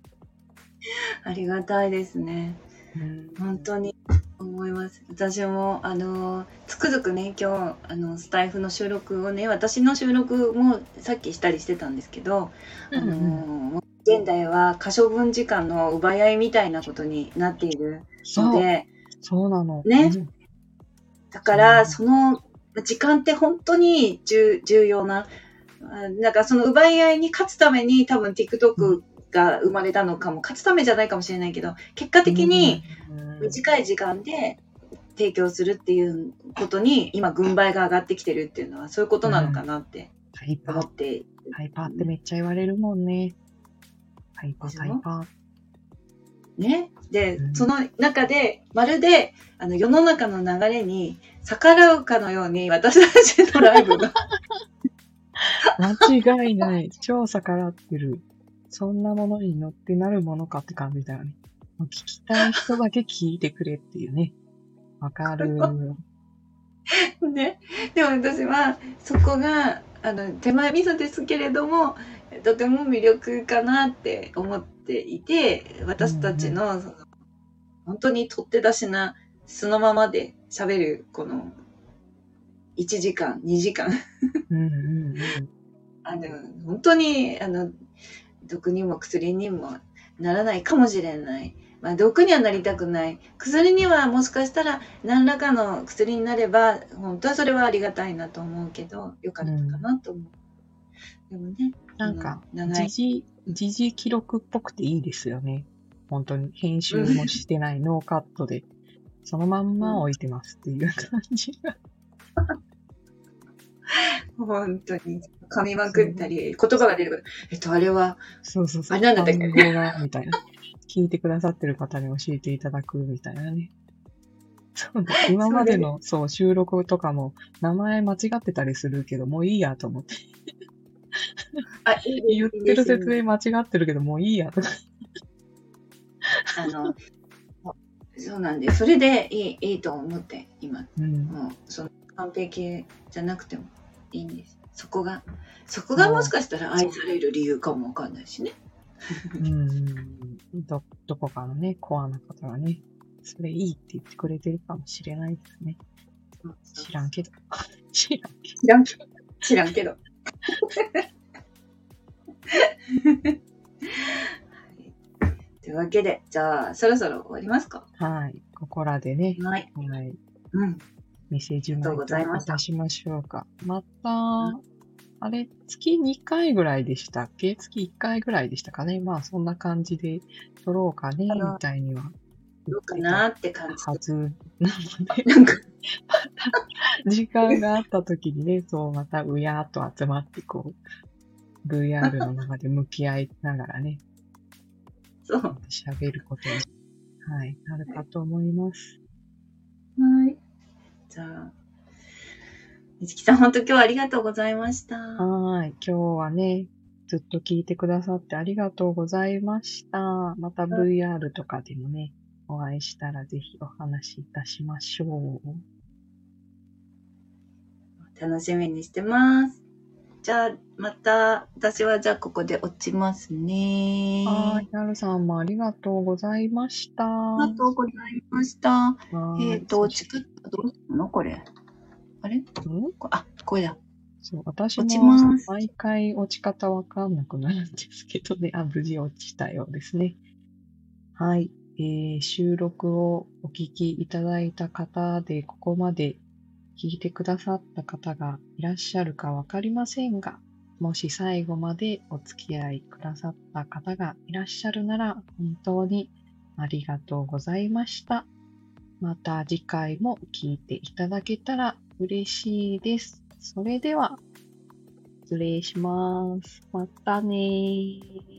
ありがたいですね。うん本当に思います。私も、あの、つくづくね、今日、あの、スタイフの収録をね、私の収録もさっきしたりしてたんですけど、あの、もう現代は可処分時間の奪い合いみたいなことになっているので、そう。なの。ね。うん。だから、うん。その時間って本当に重重要な、あなんかその奪い合いに勝つために多分 TikTok が生まれたのかも、勝つためじゃないかもしれないけど、結果的に、うん短い時間で提供するっていうことに今軍配が上がってきてるっていうのはそういうことなのかなって思って、タイパーってめっちゃ言われるもんね。タイパー、タイパー。ね？で、うんその中でまるであの世の中の流れに逆らうかのように私たちのライブが 間違いない。超逆らってる。そんなものに乗ってなるものかって感じだよね。聞きたい人だけ聞いてくれっていうね。わかる。ね。でも私はそこがあの手前味噌ですけれどもとても魅力かなって思っていて私たちの,、その本当に取って出しな素のままで喋るこの1時間2時間うんうんうん。あの本当にあの毒にも薬にもならないかもしれないまあ、毒にはなりたくない薬にはもしかしたら何らかの薬になれば本当はそれはありがたいなと思うけどよかったかなと思う、でもねなんか、時事、時事記録っぽくていいですよね。本当に編集もしてないノーカットで、そのまんま置いてますっていう感じが。本当に噛みまくったり言葉が出るえっとあれはそうそうそう。あれなんだったっけ？みたいな。聞いてくださってる方に教えていただくみたいなね。そうだ今までの、そう、収録とかも、名前間違ってたりするけど、もういいやと思って。あいい言ってる説明間違ってるけど、もういいやとか。あのそうなんでそれでいいいいと思って今うん。もうその完璧じゃなくてもいいんですそこがそこがもしかしたら愛される理由かもわかんないしねうん。ど、どこかのね、コアな方がね、それいいって言ってくれてるかもしれないですね。知らんけど。知らんけど。知らんけど知らんけどはいというわけでじゃあそろそろ終わりますか？はい。ここらでね、はいはい。うんメッセージありがとうございたしましょうか。また、あれ、月2回ぐらいでしたっけ？月1回ぐらいでしたかね？まあ、そんな感じで撮ろうかね、みたいには。どうかな？って感じはず。なので、なんか。時間があった時にね、そう、またうやーっと集まって、こう、VR の中で向き合いながらね、そう。喋ることに、はい、なるかと思います。はい。じゃあ、みずきさん、本当今日はありがとうございました。はい。今日はね、ずっと聞いてくださってありがとうございました。また VR とかでもね、お会いしたらぜひお話しいたしましょう。楽しみにしてます。じゃあ、また、私はじゃあここで落ちますね。はい。なるさんもありがとうございました。ありがとうございました。はいえっ、と、チクッとどうするのこれ。あれ？ん？こあ、これだ。そう、私も毎回落ち方わかんなくなるんですけどね、あ、無事落ちたようですね。はい。えー収録をお聞きいただいた方で、ここまで聞いてくださった方がいらっしゃるかわかりませんが、もし最後までお付き合いくださった方がいらっしゃるなら、本当にありがとうございました。また次回も聞いていただけたら嬉しいです。それでは、失礼します。またね。